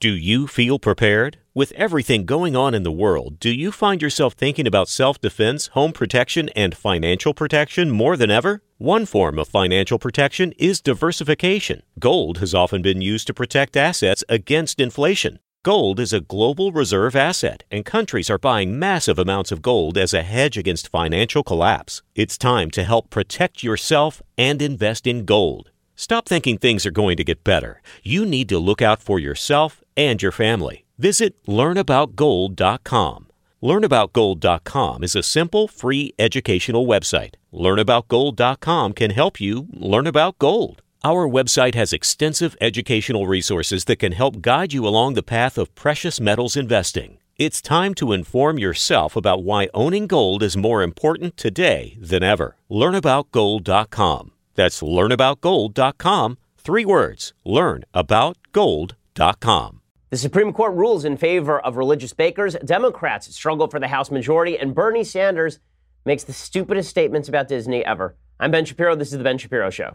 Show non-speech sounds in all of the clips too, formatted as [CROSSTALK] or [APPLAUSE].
Do you feel prepared? With everything going on in the world, do you find yourself thinking about self defense, home protection, and financial protection more than ever? One form of financial protection is diversification. Gold has often been used to protect assets against inflation. Gold is a global reserve asset, and countries are buying massive amounts of gold as a hedge against financial collapse. It's time to help protect yourself and invest in gold. Stop thinking things are going to get better. You need to look out for yourself and your family. Visit learnaboutgold.com. Learnaboutgold.com is a simple, free educational website. Learnaboutgold.com can help you learn about gold. Our website has extensive educational resources that can help guide you along the path of precious metals investing. It's time to inform yourself about why owning gold is more important today than ever. Learnaboutgold.com. That's learnaboutgold.com. Three words learnaboutgold.com. The Supreme Court rules in favor of religious bakers. Democrats struggle for the House majority, and Bernie Sanders makes the stupidest statements about Disney ever. I'm Ben Shapiro. This is The Ben Shapiro Show.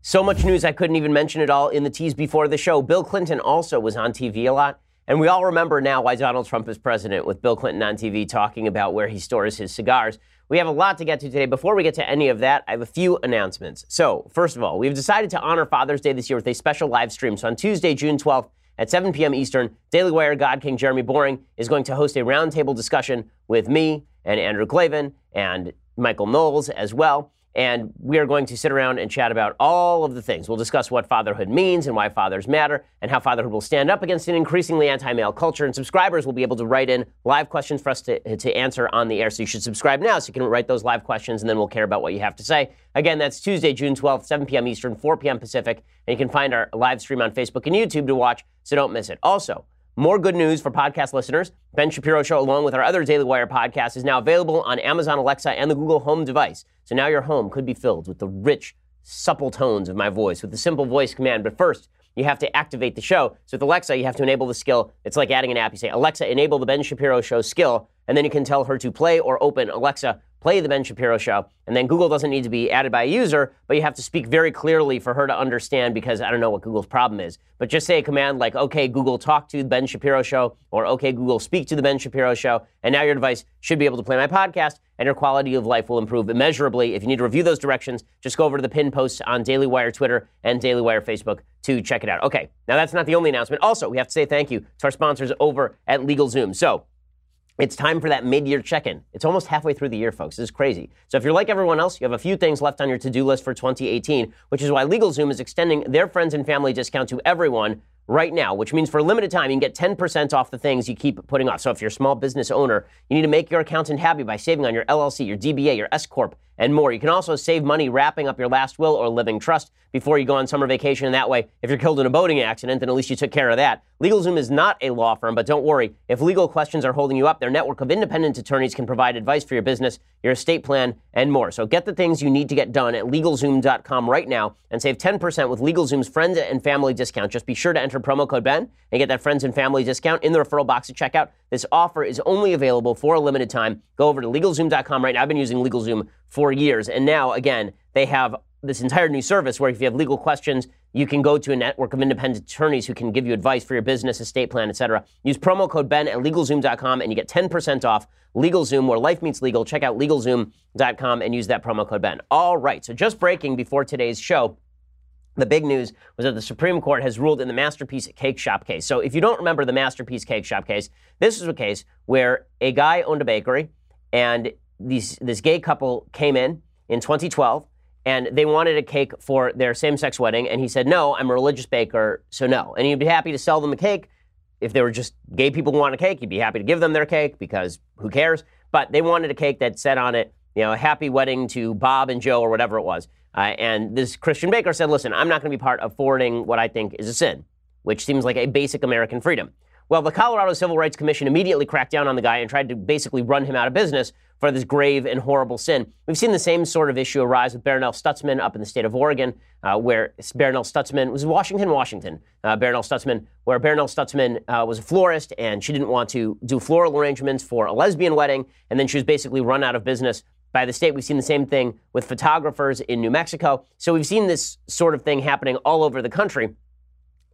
So much news I couldn't even mention it all in the tease before the show. Bill Clinton also was on TV a lot. And we all remember now why Donald Trump is president with Bill Clinton on TV talking about where he stores his cigars. We have a lot to get to today. Before we get to any of that, I have a few announcements. So, first of all, we've decided to honor Father's Day this year with a special live stream. So, on Tuesday, June 12th at 7 p.m. Eastern, Daily Wire God King Jeremy Boring is going to host a roundtable discussion with me and Andrew Klavan and Michael Knowles as well. And we are going to sit around and chat about all of the things. We'll discuss what fatherhood means and why fathers matter, and how fatherhood will stand up against an increasingly anti male culture. And subscribers will be able to write in live questions for us to, to answer on the air. So you should subscribe now so you can write those live questions, and then we'll care about what you have to say. Again, that's Tuesday, June 12th, 7 p.m. Eastern, 4 p.m. Pacific. And you can find our live stream on Facebook and YouTube to watch, so don't miss it. Also, more good news for podcast listeners. Ben Shapiro Show, along with our other Daily Wire podcast, is now available on Amazon Alexa and the Google Home device. So now your home could be filled with the rich, supple tones of my voice with the simple voice command. But first, you have to activate the show. So with Alexa, you have to enable the skill. It's like adding an app. You say, Alexa, enable the Ben Shapiro Show skill, and then you can tell her to play or open Alexa play the Ben Shapiro show. And then Google doesn't need to be added by a user, but you have to speak very clearly for her to understand because I don't know what Google's problem is. But just say a command like, OK, Google, talk to the Ben Shapiro show, or OK, Google, speak to the Ben Shapiro show. And now your device should be able to play my podcast, and your quality of life will improve immeasurably. If you need to review those directions, just go over to the pin posts on Daily Wire Twitter and Daily Wire Facebook to check it out. OK, now that's not the only announcement. Also, we have to say thank you to our sponsors over at LegalZoom. So, it's time for that mid year check in. It's almost halfway through the year, folks. This is crazy. So, if you're like everyone else, you have a few things left on your to do list for 2018, which is why LegalZoom is extending their friends and family discount to everyone right now, which means for a limited time, you can get 10% off the things you keep putting off. So, if you're a small business owner, you need to make your accountant happy by saving on your LLC, your DBA, your S Corp, and more. You can also save money wrapping up your last will or living trust before you go on summer vacation. And that way, if you're killed in a boating accident, then at least you took care of that. LegalZoom is not a law firm, but don't worry. If legal questions are holding you up, their network of independent attorneys can provide advice for your business, your estate plan, and more. So get the things you need to get done at LegalZoom.com right now and save 10% with LegalZoom's friends and family discount. Just be sure to enter promo code BEN and get that friends and family discount in the referral box at checkout. This offer is only available for a limited time. Go over to LegalZoom.com right now. I've been using LegalZoom for years. And now, again, they have this entire new service where if you have legal questions, you can go to a network of independent attorneys who can give you advice for your business, estate plan, etc. Use promo code Ben at LegalZoom.com and you get 10% off LegalZoom, where life meets legal. Check out LegalZoom.com and use that promo code Ben. All right, so just breaking before today's show. The big news was that the Supreme Court has ruled in the Masterpiece Cake Shop case. So, if you don't remember the Masterpiece Cake Shop case, this is a case where a guy owned a bakery and these, this gay couple came in in 2012 and they wanted a cake for their same sex wedding. And he said, No, I'm a religious baker, so no. And he'd be happy to sell them a cake. If they were just gay people who want a cake, he'd be happy to give them their cake because who cares? But they wanted a cake that said on it, you know, happy wedding to Bob and Joe or whatever it was. Uh, and this Christian baker said, Listen, I'm not going to be part of forwarding what I think is a sin, which seems like a basic American freedom. Well, the Colorado Civil Rights Commission immediately cracked down on the guy and tried to basically run him out of business for this grave and horrible sin. We've seen the same sort of issue arise with Barronelle Stutzman up in the state of Oregon, uh, where Barronelle Stutzman was Washington, Washington. Uh, Barronelle Stutzman, where Barronelle Stutzman uh, was a florist and she didn't want to do floral arrangements for a lesbian wedding, and then she was basically run out of business by the state. We've seen the same thing with photographers in New Mexico. So we've seen this sort of thing happening all over the country.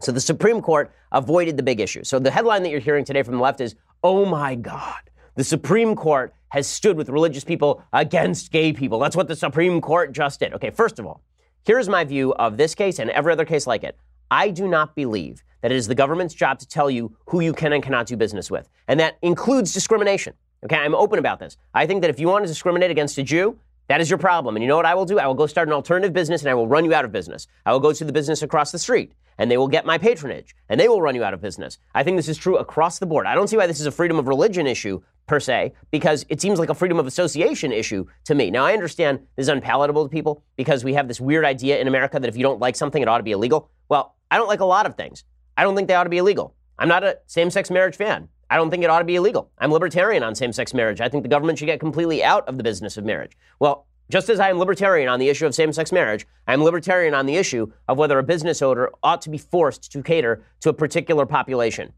So the Supreme Court avoided the big issue. So the headline that you're hearing today from the left is, oh my God, the Supreme Court has stood with religious people against gay people. That's what the Supreme Court just did. Okay, first of all, here's my view of this case and every other case like it. I do not believe that it is the government's job to tell you who you can and cannot do business with. And that includes discrimination. Okay, I'm open about this. I think that if you want to discriminate against a Jew, that is your problem. And you know what I will do? I will go start an alternative business and I will run you out of business. I will go to the business across the street and they will get my patronage and they will run you out of business. I think this is true across the board. I don't see why this is a freedom of religion issue per se because it seems like a freedom of association issue to me. Now, I understand this is unpalatable to people because we have this weird idea in America that if you don't like something, it ought to be illegal. Well, I don't like a lot of things. I don't think they ought to be illegal. I'm not a same sex marriage fan. I don't think it ought to be illegal. I'm libertarian on same sex marriage. I think the government should get completely out of the business of marriage. Well, just as I am libertarian on the issue of same sex marriage, I am libertarian on the issue of whether a business owner ought to be forced to cater to a particular population.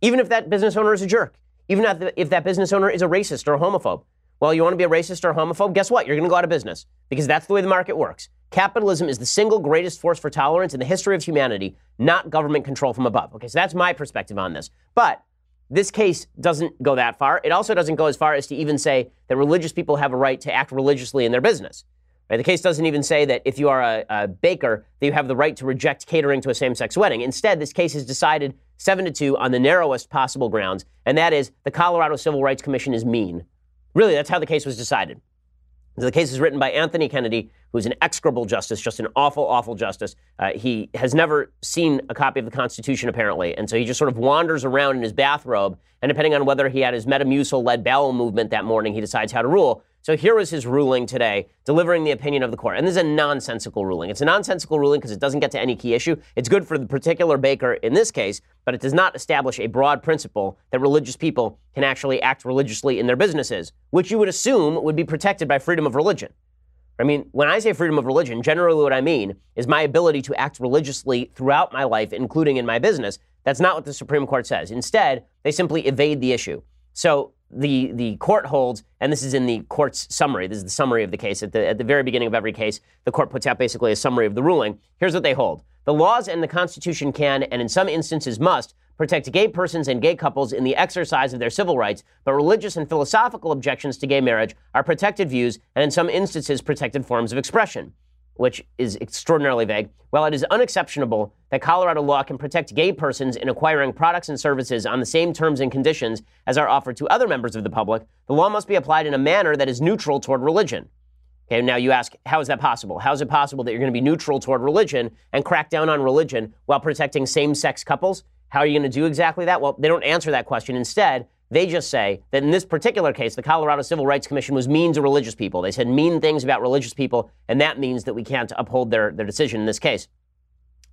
Even if that business owner is a jerk, even if that business owner is a racist or a homophobe. Well, you want to be a racist or a homophobe? Guess what? You're going to go out of business because that's the way the market works. Capitalism is the single greatest force for tolerance in the history of humanity, not government control from above. Okay, so that's my perspective on this. But this case doesn't go that far. It also doesn't go as far as to even say that religious people have a right to act religiously in their business. Right? The case doesn't even say that if you are a, a, baker, that you have the right to reject catering to a same-sex wedding. Instead, this case is decided seven to two on the narrowest possible grounds, and that is the Colorado Civil Rights Commission is mean. Really, that's how the case was decided. The case is written by Anthony Kennedy, who's an execrable justice, just an awful, awful justice. Uh, he has never seen a copy of the Constitution, apparently, and so he just sort of wanders around in his bathrobe. And depending on whether he had his Metamucil led bowel movement that morning, he decides how to rule. So here was his ruling today, delivering the opinion of the court. And this is a nonsensical ruling. It's a nonsensical ruling because it doesn't get to any key issue. It's good for the particular baker in this case, but it does not establish a broad principle that religious people can actually act religiously in their businesses, which you would assume would be protected by freedom of religion. I mean, when I say freedom of religion, generally what I mean is my ability to act religiously throughout my life, including in my business. That's not what the Supreme Court says. Instead, they simply evade the issue. So the the court holds, and this is in the court's summary. This is the summary of the case. At the at the very beginning of every case, the court puts out basically a summary of the ruling. Here's what they hold: the laws and the Constitution can, and in some instances must, protect gay persons and gay couples in the exercise of their civil rights, but religious and philosophical objections to gay marriage are protected views and in some instances protected forms of expression which is extraordinarily vague, while it is unexceptionable that Colorado law can protect gay persons in acquiring products and services on the same terms and conditions as are offered to other members of the public, the law must be applied in a manner that is neutral toward religion. Okay, now you ask, how is that possible? How is it possible that you're going to be neutral toward religion and crack down on religion while protecting same sex couples? How are you going to do exactly that? Well, they don't answer that question. Instead, they just say that in this particular case, the Colorado Civil Rights Commission was mean to religious people. They said mean things about religious people, and that means that we can't uphold their, their decision in this case.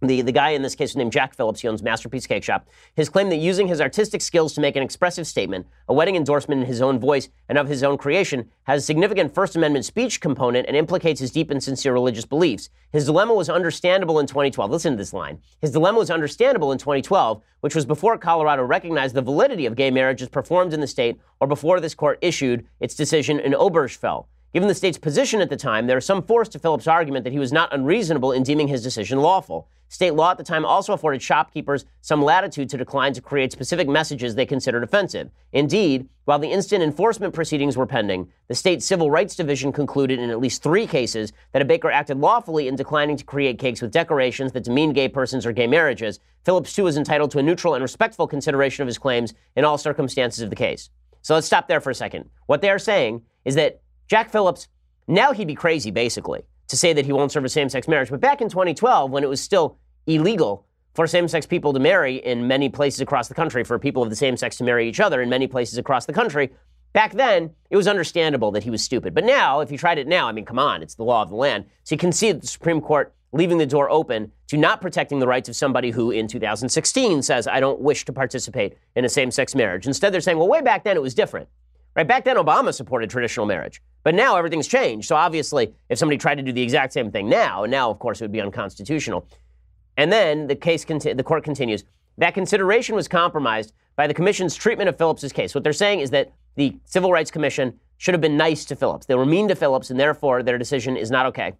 The, the guy in this case is named Jack Phillips. He owns Masterpiece Cake Shop. His claim that using his artistic skills to make an expressive statement, a wedding endorsement in his own voice and of his own creation, has a significant First Amendment speech component and implicates his deep and sincere religious beliefs. His dilemma was understandable in 2012. Listen to this line. His dilemma was understandable in 2012, which was before Colorado recognized the validity of gay marriages performed in the state or before this court issued its decision in Obergefell. Given the state's position at the time, there is some force to Phillips' argument that he was not unreasonable in deeming his decision lawful. State law at the time also afforded shopkeepers some latitude to decline to create specific messages they considered offensive. Indeed, while the instant enforcement proceedings were pending, the state civil rights division concluded in at least three cases that a baker acted lawfully in declining to create cakes with decorations that demean gay persons or gay marriages. Phillips, too, is entitled to a neutral and respectful consideration of his claims in all circumstances of the case. So let's stop there for a second. What they are saying is that Jack Phillips, now he'd be crazy, basically, to say that he won't serve a same sex marriage. But back in 2012, when it was still illegal for same sex people to marry in many places across the country, for people of the same sex to marry each other in many places across the country, back then it was understandable that he was stupid. But now, if you tried it now, I mean, come on, it's the law of the land. So you can see the Supreme Court leaving the door open to not protecting the rights of somebody who in 2016 says, I don't wish to participate in a same sex marriage. Instead, they're saying, well, way back then it was different. Right back then, Obama supported traditional marriage, but now everything's changed. So obviously, if somebody tried to do the exact same thing now, now of course it would be unconstitutional. And then the case, conti- the court continues. That consideration was compromised by the commission's treatment of Phillips's case. What they're saying is that the Civil Rights Commission should have been nice to Phillips. They were mean to Phillips, and therefore their decision is not okay.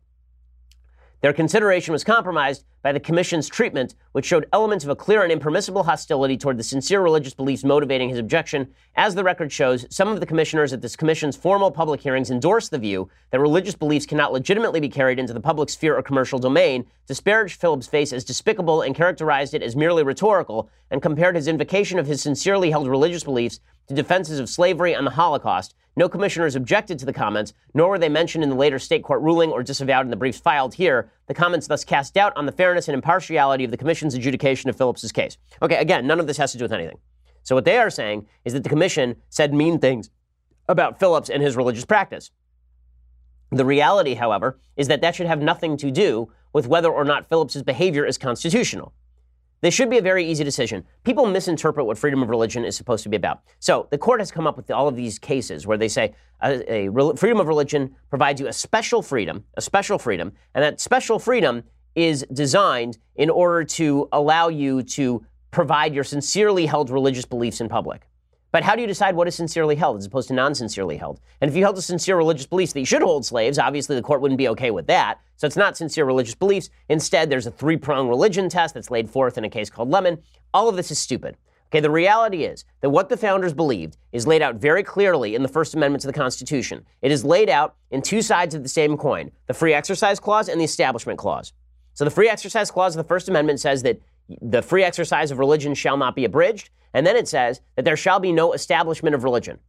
Their consideration was compromised by the Commission's treatment, which showed elements of a clear and impermissible hostility toward the sincere religious beliefs motivating his objection. As the record shows, some of the commissioners at this Commission's formal public hearings endorsed the view that religious beliefs cannot legitimately be carried into the public sphere or commercial domain, disparaged Phillips' face as despicable and characterized it as merely rhetorical, and compared his invocation of his sincerely held religious beliefs to defenses of slavery and the Holocaust, no commissioners objected to the comments, nor were they mentioned in the later state court ruling or disavowed in the briefs filed here. The comments thus cast doubt on the fairness and impartiality of the commission's adjudication of Phillips's case. Okay, again, none of this has to do with anything. So what they are saying is that the commission said mean things about Phillips and his religious practice. The reality, however, is that that should have nothing to do with whether or not Phillips's behavior is constitutional. This should be a very easy decision. People misinterpret what freedom of religion is supposed to be about. So the court has come up with all of these cases where they say uh, a, a freedom of religion provides you a special freedom, a special freedom, and that special freedom is designed in order to allow you to provide your sincerely held religious beliefs in public. But how do you decide what is sincerely held as opposed to non sincerely held? And if you held a sincere religious belief that you should hold slaves, obviously the court wouldn't be okay with that. So it's not sincere religious beliefs. Instead, there's a three pronged religion test that's laid forth in a case called Lemon. All of this is stupid. Okay, the reality is that what the founders believed is laid out very clearly in the First Amendment to the Constitution. It is laid out in two sides of the same coin the Free Exercise Clause and the Establishment Clause. So the Free Exercise Clause of the First Amendment says that the free exercise of religion shall not be abridged. And then it says that there shall be no establishment of religion.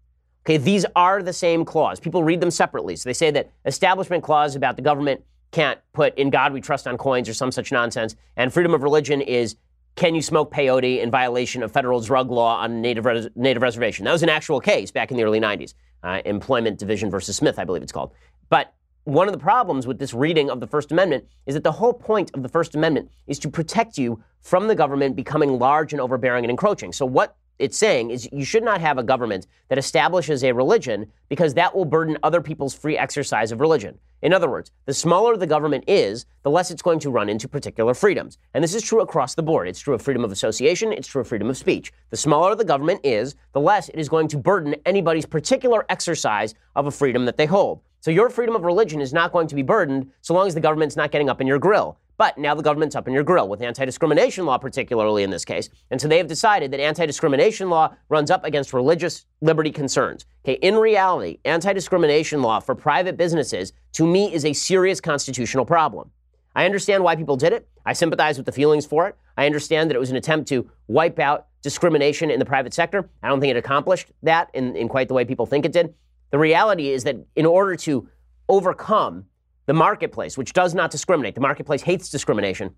Okay, these are the same clause. People read them separately. So they say that establishment clause about the government can't put in God we trust on coins or some such nonsense. And freedom of religion is can you smoke peyote in violation of federal drug law on native, res- native reservation? That was an actual case back in the early 90s. Uh, Employment Division versus Smith, I believe it's called. But one of the problems with this reading of the First Amendment is that the whole point of the First Amendment is to protect you from the government becoming large and overbearing and encroaching. So, what it's saying is you should not have a government that establishes a religion because that will burden other people's free exercise of religion. In other words, the smaller the government is, the less it's going to run into particular freedoms. And this is true across the board. It's true of freedom of association, it's true of freedom of speech. The smaller the government is, the less it is going to burden anybody's particular exercise of a freedom that they hold. So your freedom of religion is not going to be burdened so long as the government's not getting up in your grill. But now the government's up in your grill with anti discrimination law, particularly in this case. And so they have decided that anti discrimination law runs up against religious liberty concerns. Okay, in reality, anti discrimination law for private businesses, to me, is a serious constitutional problem. I understand why people did it. I sympathize with the feelings for it. I understand that it was an attempt to wipe out discrimination in the private sector. I don't think it accomplished that in, in quite the way people think it did. The reality is that in order to overcome the marketplace, which does not discriminate, the marketplace hates discrimination.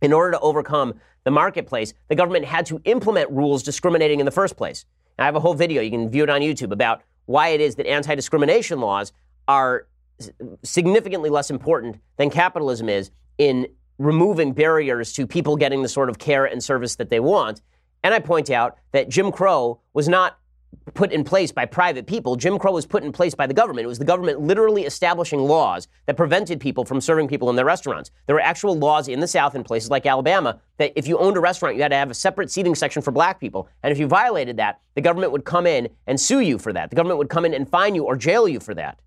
In order to overcome the marketplace, the government had to implement rules discriminating in the first place. I have a whole video, you can view it on YouTube, about why it is that anti discrimination laws are significantly less important than capitalism is in removing barriers to people getting the sort of care and service that they want. And I point out that Jim Crow was not put in place by private people. Jim Crow was put in place by the government. It was the government literally establishing laws that prevented people from serving people in their restaurants. There were actual laws in the South in places like Alabama that if you owned a restaurant, you had to have a separate seating section for black people. And if you violated that, the government would come in and sue you for that. The government would come in and fine you or jail you for that.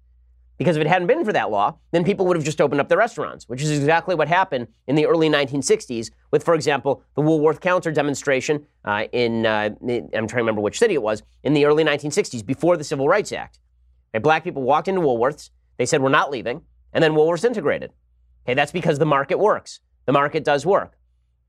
Because if it hadn't been for that law, then people would have just opened up their restaurants, which is exactly what happened in the early 1960s with, for example, the Woolworth counter demonstration uh, in, uh, I'm trying to remember which city it was, in the early 1960s, before the Civil Rights Act. Okay, black people walked into Woolworths, they said, we're not leaving, and then Woolworths integrated. Okay, that's because the market works. The market does work.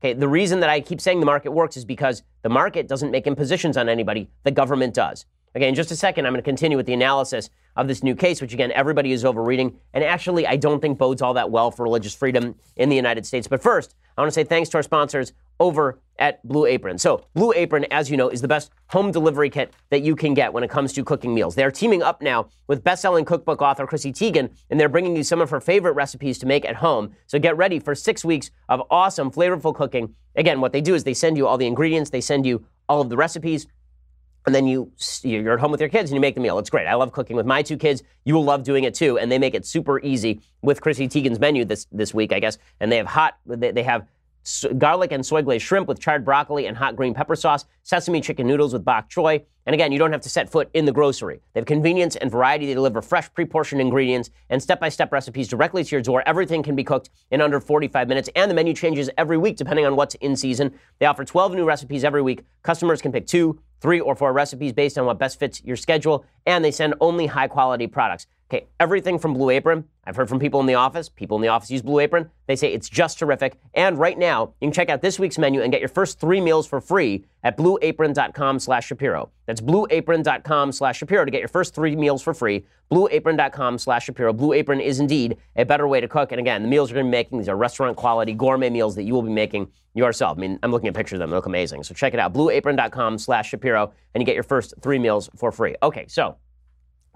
Okay, the reason that I keep saying the market works is because the market doesn't make impositions on anybody, the government does. Okay, in just a second, I'm going to continue with the analysis of this new case, which again, everybody is overreading. And actually, I don't think bodes all that well for religious freedom in the United States. But first, I want to say thanks to our sponsors over at Blue Apron. So, Blue Apron, as you know, is the best home delivery kit that you can get when it comes to cooking meals. They are teaming up now with best-selling cookbook author Chrissy Teigen, and they're bringing you some of her favorite recipes to make at home. So, get ready for six weeks of awesome, flavorful cooking. Again, what they do is they send you all the ingredients, they send you all of the recipes and then you you're at home with your kids and you make the meal. It's great. I love cooking with my two kids. You will love doing it too, and they make it super easy with Chrissy Teigen's menu this this week, I guess. And they have hot they, they have garlic and soy glazed shrimp with charred broccoli and hot green pepper sauce, sesame chicken noodles with bok choy. And again, you don't have to set foot in the grocery. They have convenience and variety. They deliver fresh, pre portioned ingredients and step by step recipes directly to your door. Everything can be cooked in under 45 minutes, and the menu changes every week depending on what's in season. They offer 12 new recipes every week. Customers can pick two, three, or four recipes based on what best fits your schedule, and they send only high quality products. Okay, everything from Blue Apron. I've heard from people in the office. People in the office use Blue Apron. They say it's just terrific. And right now, you can check out this week's menu and get your first three meals for free at blueapron.com slash Shapiro. That's blueapron.com slash Shapiro to get your first three meals for free. Blueapron.com slash Shapiro. Blue Apron is indeed a better way to cook. And again, the meals you're going to be making, these are restaurant quality gourmet meals that you will be making yourself. I mean, I'm looking at pictures of them. They look amazing. So check it out. Blueapron.com slash Shapiro and you get your first three meals for free. Okay, so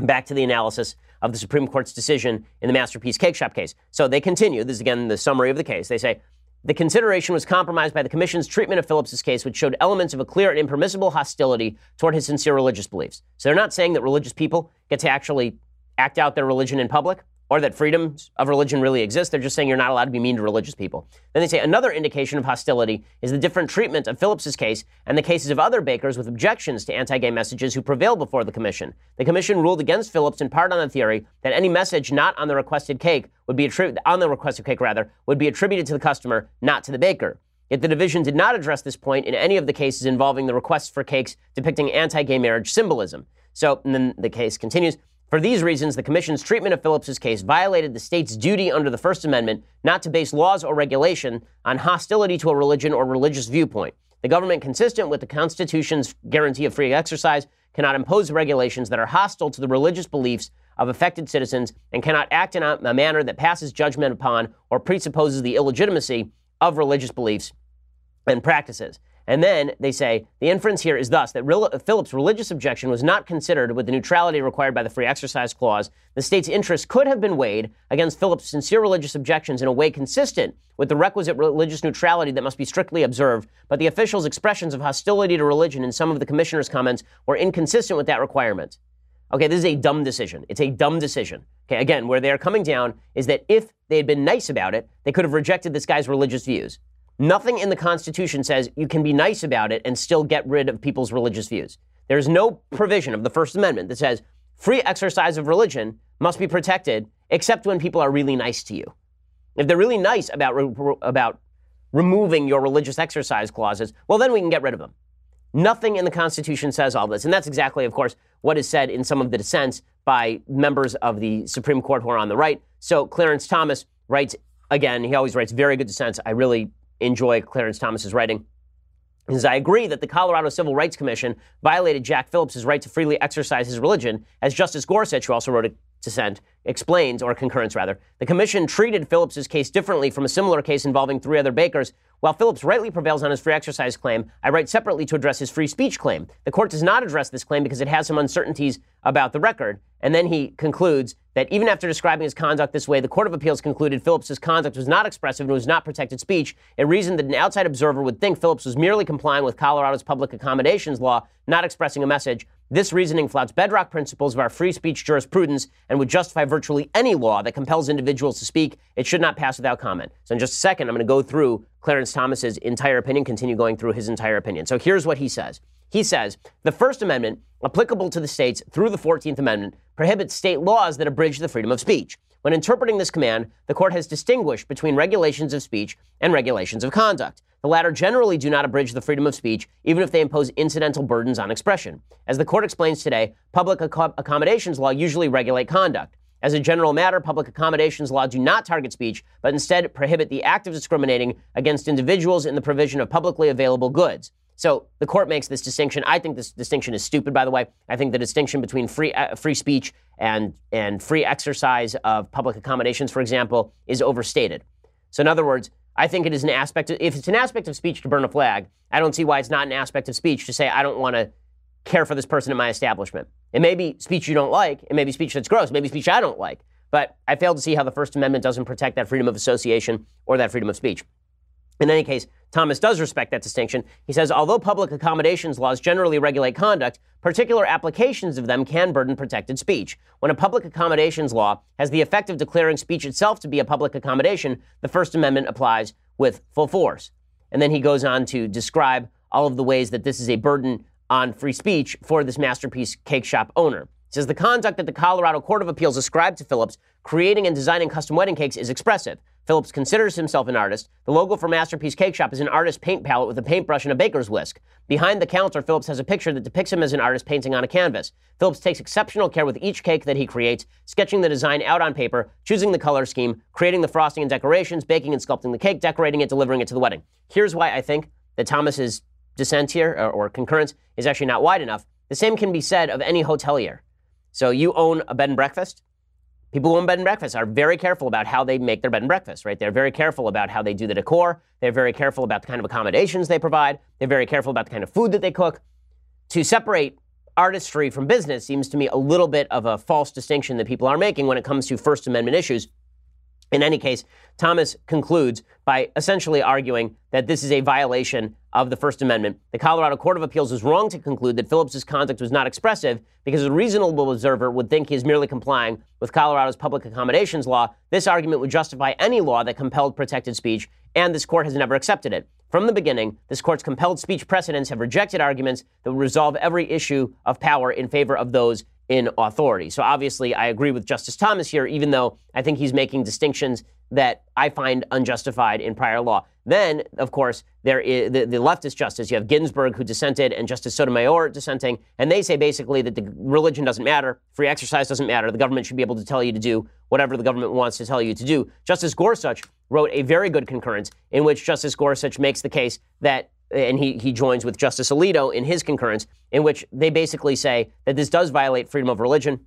back to the analysis of the Supreme Court's decision in the Masterpiece Cake Shop case. So they continue. This is again the summary of the case. They say the consideration was compromised by the Commission's treatment of Phillips's case, which showed elements of a clear and impermissible hostility toward his sincere religious beliefs. So they're not saying that religious people get to actually act out their religion in public or that freedoms of religion really exist. They're just saying you're not allowed to be mean to religious people. Then they say another indication of hostility is the different treatment of Phillips's case and the cases of other bakers with objections to anti-gay messages who prevailed before the commission. The commission ruled against Phillips in part on the theory that any message not on the requested cake would be attributed on the requested cake rather would be attributed to the customer, not to the baker. Yet the division did not address this point in any of the cases involving the requests for cakes depicting anti-gay marriage symbolism. So, and then the case continues. For these reasons, the Commission's treatment of Phillips's case violated the state's duty under the First Amendment not to base laws or regulation on hostility to a religion or religious viewpoint. The government, consistent with the Constitution's guarantee of free exercise, cannot impose regulations that are hostile to the religious beliefs of affected citizens and cannot act in a manner that passes judgment upon or presupposes the illegitimacy of religious beliefs and practices. And then they say the inference here is thus that Phillips' religious objection was not considered with the neutrality required by the Free Exercise Clause. The state's interest could have been weighed against Phillips' sincere religious objections in a way consistent with the requisite religious neutrality that must be strictly observed. But the officials' expressions of hostility to religion in some of the commissioner's comments were inconsistent with that requirement. Okay, this is a dumb decision. It's a dumb decision. Okay, again, where they are coming down is that if they had been nice about it, they could have rejected this guy's religious views. Nothing in the Constitution says you can be nice about it and still get rid of people's religious views. There's no provision of the First Amendment that says free exercise of religion must be protected except when people are really nice to you. If they're really nice about, re- about removing your religious exercise clauses, well, then we can get rid of them. Nothing in the Constitution says all this. And that's exactly, of course, what is said in some of the dissents by members of the Supreme Court who are on the right. So Clarence Thomas writes, again, he always writes very good dissents. I really enjoy Clarence Thomas's writing. As I agree that the Colorado Civil Rights Commission violated Jack Phillips' right to freely exercise his religion, as Justice Gorsuch, who also wrote a dissent, explains, or concurrence rather. The commission treated Phillips's case differently from a similar case involving three other bakers. While Phillips rightly prevails on his free exercise claim, I write separately to address his free speech claim. The court does not address this claim because it has some uncertainties about the record. And then he concludes that even after describing his conduct this way, the Court of Appeals concluded Phillips's conduct was not expressive and was not protected speech, a reason that an outside observer would think Phillips was merely complying with Colorado's public accommodations law, not expressing a message. This reasoning flouts bedrock principles of our free speech jurisprudence and would justify virtually any law that compels individuals to speak. It should not pass without comment. So in just a second, I'm going to go through Clarence Thomas's entire opinion, continue going through his entire opinion. So here's what he says. He says the First Amendment, applicable to the states through the 14th Amendment, prohibits state laws that abridge the freedom of speech. When interpreting this command, the court has distinguished between regulations of speech and regulations of conduct. The latter generally do not abridge the freedom of speech, even if they impose incidental burdens on expression. As the court explains today, public ac- accommodations law usually regulate conduct. As a general matter, public accommodations law do not target speech, but instead prohibit the act of discriminating against individuals in the provision of publicly available goods. So the court makes this distinction. I think this distinction is stupid, by the way. I think the distinction between free, uh, free speech and, and free exercise of public accommodations, for example, is overstated. So, in other words, I think it is an aspect, of, if it's an aspect of speech to burn a flag, I don't see why it's not an aspect of speech to say, I don't want to care for this person in my establishment. It may be speech you don't like, it may be speech that's gross, Maybe speech I don't like, but I fail to see how the First Amendment doesn't protect that freedom of association or that freedom of speech. In any case, Thomas does respect that distinction. He says, although public accommodations laws generally regulate conduct, particular applications of them can burden protected speech. When a public accommodations law has the effect of declaring speech itself to be a public accommodation, the First Amendment applies with full force. And then he goes on to describe all of the ways that this is a burden on free speech for this masterpiece cake shop owner. He says the conduct that the Colorado Court of Appeals ascribed to Phillips, creating and designing custom wedding cakes, is expressive. Phillips considers himself an artist. The logo for Masterpiece Cake Shop is an artist paint palette with a paintbrush and a baker's whisk. Behind the counter, Phillips has a picture that depicts him as an artist painting on a canvas. Phillips takes exceptional care with each cake that he creates, sketching the design out on paper, choosing the color scheme, creating the frosting and decorations, baking and sculpting the cake, decorating it, delivering it to the wedding. Here's why I think that Thomas's dissent here or, or concurrence is actually not wide enough. The same can be said of any hotelier. So you own a bed and breakfast. People who own bed and breakfast are very careful about how they make their bed and breakfast, right? They're very careful about how they do the decor. They're very careful about the kind of accommodations they provide. They're very careful about the kind of food that they cook. To separate artistry from business seems to me a little bit of a false distinction that people are making when it comes to First Amendment issues. In any case, Thomas concludes by essentially arguing that this is a violation of the First Amendment. The Colorado Court of Appeals was wrong to conclude that Phillips's conduct was not expressive because a reasonable observer would think he is merely complying with Colorado's public accommodations law. This argument would justify any law that compelled protected speech, and this court has never accepted it. From the beginning, this court's compelled speech precedents have rejected arguments that would resolve every issue of power in favor of those in authority. So obviously, I agree with Justice Thomas here, even though I think he's making distinctions that I find unjustified in prior law. Then, of course, there is the, the leftist justice. You have Ginsburg, who dissented, and Justice Sotomayor dissenting, and they say basically that the religion doesn't matter, free exercise doesn't matter. The government should be able to tell you to do whatever the government wants to tell you to do. Justice Gorsuch wrote a very good concurrence in which Justice Gorsuch makes the case that and he, he joins with Justice Alito in his concurrence, in which they basically say that this does violate freedom of religion.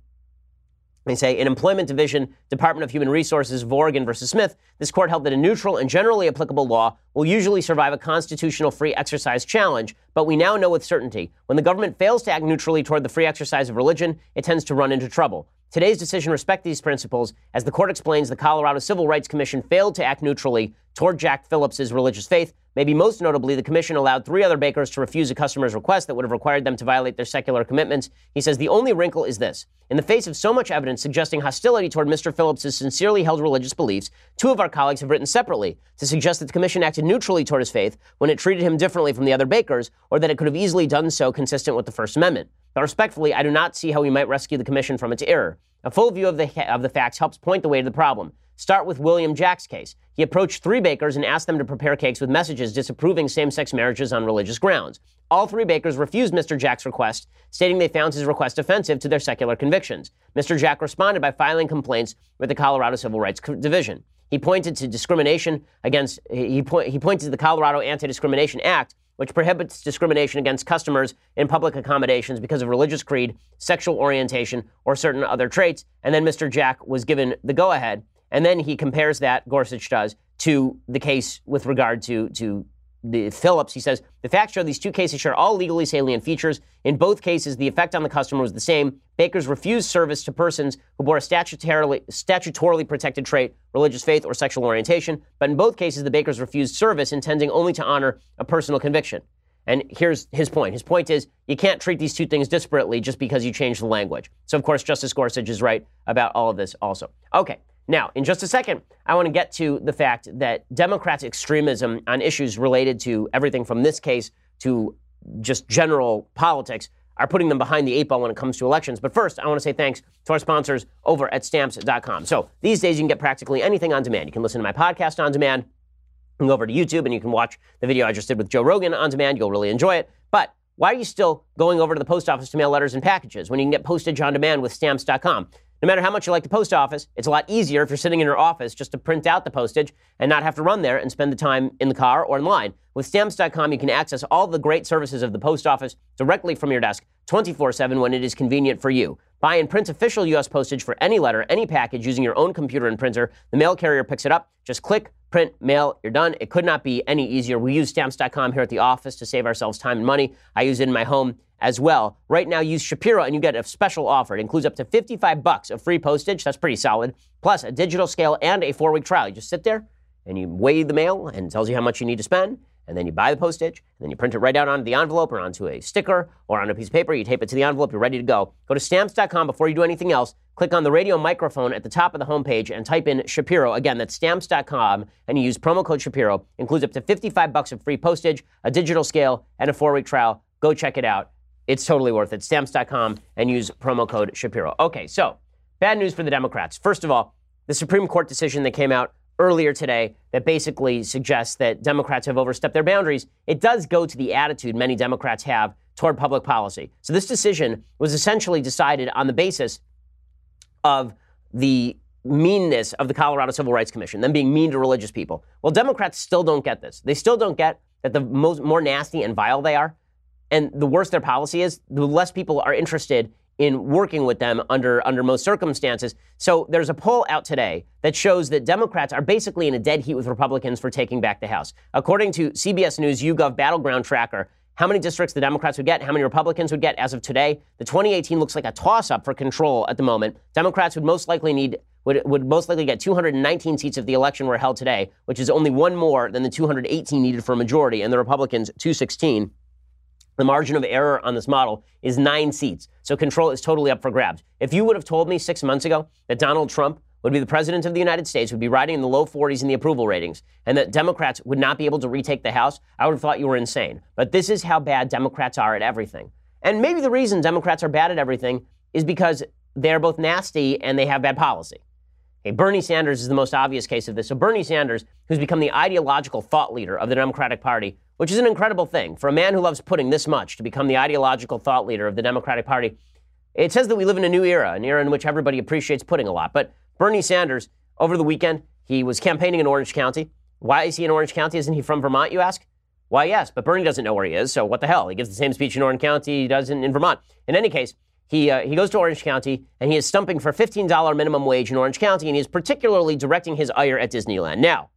They say in Employment Division, Department of Human Resources of Oregon versus Smith, this court held that a neutral and generally applicable law will usually survive a constitutional free exercise challenge, but we now know with certainty when the government fails to act neutrally toward the free exercise of religion, it tends to run into trouble. Today's decision respects these principles. As the court explains, the Colorado Civil Rights Commission failed to act neutrally toward Jack Phillips's religious faith. Maybe most notably, the commission allowed three other bakers to refuse a customer's request that would have required them to violate their secular commitments. He says the only wrinkle is this. In the face of so much evidence suggesting hostility toward Mr. Phillips's sincerely held religious beliefs, two of our colleagues have written separately to suggest that the commission acted neutrally toward his faith when it treated him differently from the other bakers, or that it could have easily done so consistent with the First Amendment. But respectfully, I do not see how we might rescue the commission from its error. A full view of the, of the facts helps point the way to the problem. Start with William Jack's case. He approached three bakers and asked them to prepare cakes with messages disapproving same sex marriages on religious grounds. All three bakers refused Mr. Jack's request, stating they found his request offensive to their secular convictions. Mr. Jack responded by filing complaints with the Colorado Civil Rights Division. He pointed to discrimination against, he, he pointed to the Colorado Anti Discrimination Act, which prohibits discrimination against customers in public accommodations because of religious creed, sexual orientation, or certain other traits. And then Mr. Jack was given the go ahead. And then he compares that, Gorsuch does, to the case with regard to, to the Phillips. He says the facts show these two cases share all legally salient features. In both cases, the effect on the customer was the same. Bakers refused service to persons who bore a statutorily, statutorily protected trait, religious faith, or sexual orientation. But in both cases, the bakers refused service, intending only to honor a personal conviction. And here's his point. His point is you can't treat these two things disparately just because you change the language. So, of course, Justice Gorsuch is right about all of this also. Okay. Now, in just a second, I want to get to the fact that Democrats' extremism on issues related to everything from this case to just general politics are putting them behind the eight ball when it comes to elections. But first, I want to say thanks to our sponsors over at stamps.com. So these days, you can get practically anything on demand. You can listen to my podcast on demand. You can go over to YouTube and you can watch the video I just did with Joe Rogan on demand. You'll really enjoy it. But why are you still going over to the post office to mail letters and packages when you can get postage on demand with stamps.com? No matter how much you like the post office, it's a lot easier if you're sitting in your office just to print out the postage and not have to run there and spend the time in the car or in line. With stamps.com, you can access all the great services of the post office directly from your desk 24 7 when it is convenient for you. Buy and print official U.S. postage for any letter, any package using your own computer and printer. The mail carrier picks it up. Just click, print, mail, you're done. It could not be any easier. We use stamps.com here at the office to save ourselves time and money. I use it in my home as well. Right now, use Shapiro and you get a special offer. It includes up to 55 bucks of free postage. That's pretty solid. Plus a digital scale and a four week trial. You just sit there and you weigh the mail and tells you how much you need to spend and then you buy the postage, and then you print it right out onto the envelope or onto a sticker or on a piece of paper. You tape it to the envelope, you're ready to go. Go to stamps.com before you do anything else. Click on the radio microphone at the top of the homepage and type in Shapiro. Again, that's stamps.com, and you use promo code Shapiro. Includes up to 55 bucks of free postage, a digital scale, and a four week trial. Go check it out. It's totally worth it. Stamps.com and use promo code Shapiro. Okay, so bad news for the Democrats. First of all, the Supreme Court decision that came out earlier today that basically suggests that Democrats have overstepped their boundaries, it does go to the attitude many Democrats have toward public policy. So this decision was essentially decided on the basis of the meanness of the Colorado Civil Rights Commission, them being mean to religious people. Well, Democrats still don't get this. They still don't get that the most, more nasty and vile they are, and the worse their policy is, the less people are interested in working with them under, under most circumstances. So there's a poll out today that shows that Democrats are basically in a dead heat with Republicans for taking back the House. According to CBS News YouGov Battleground Tracker, how many districts the Democrats would get, how many Republicans would get as of today, the 2018 looks like a toss-up for control at the moment. Democrats would most likely need would, would most likely get 219 seats if the election were held today, which is only one more than the 218 needed for a majority, and the Republicans 216. The margin of error on this model is nine seats. So control is totally up for grabs. If you would have told me six months ago that Donald Trump would be the president of the United States, would be riding in the low 40s in the approval ratings, and that Democrats would not be able to retake the House, I would have thought you were insane. But this is how bad Democrats are at everything. And maybe the reason Democrats are bad at everything is because they're both nasty and they have bad policy. Okay, Bernie Sanders is the most obvious case of this. So Bernie Sanders, who's become the ideological thought leader of the Democratic Party, which is an incredible thing for a man who loves pudding this much to become the ideological thought leader of the Democratic Party. It says that we live in a new era, an era in which everybody appreciates pudding a lot. But Bernie Sanders, over the weekend, he was campaigning in Orange County. Why is he in Orange County? Isn't he from Vermont, you ask? Why, yes, but Bernie doesn't know where he is, so what the hell? He gives the same speech in Orange County he does in, in Vermont. In any case, he, uh, he goes to Orange County and he is stumping for $15 minimum wage in Orange County, and he is particularly directing his ire at Disneyland. Now,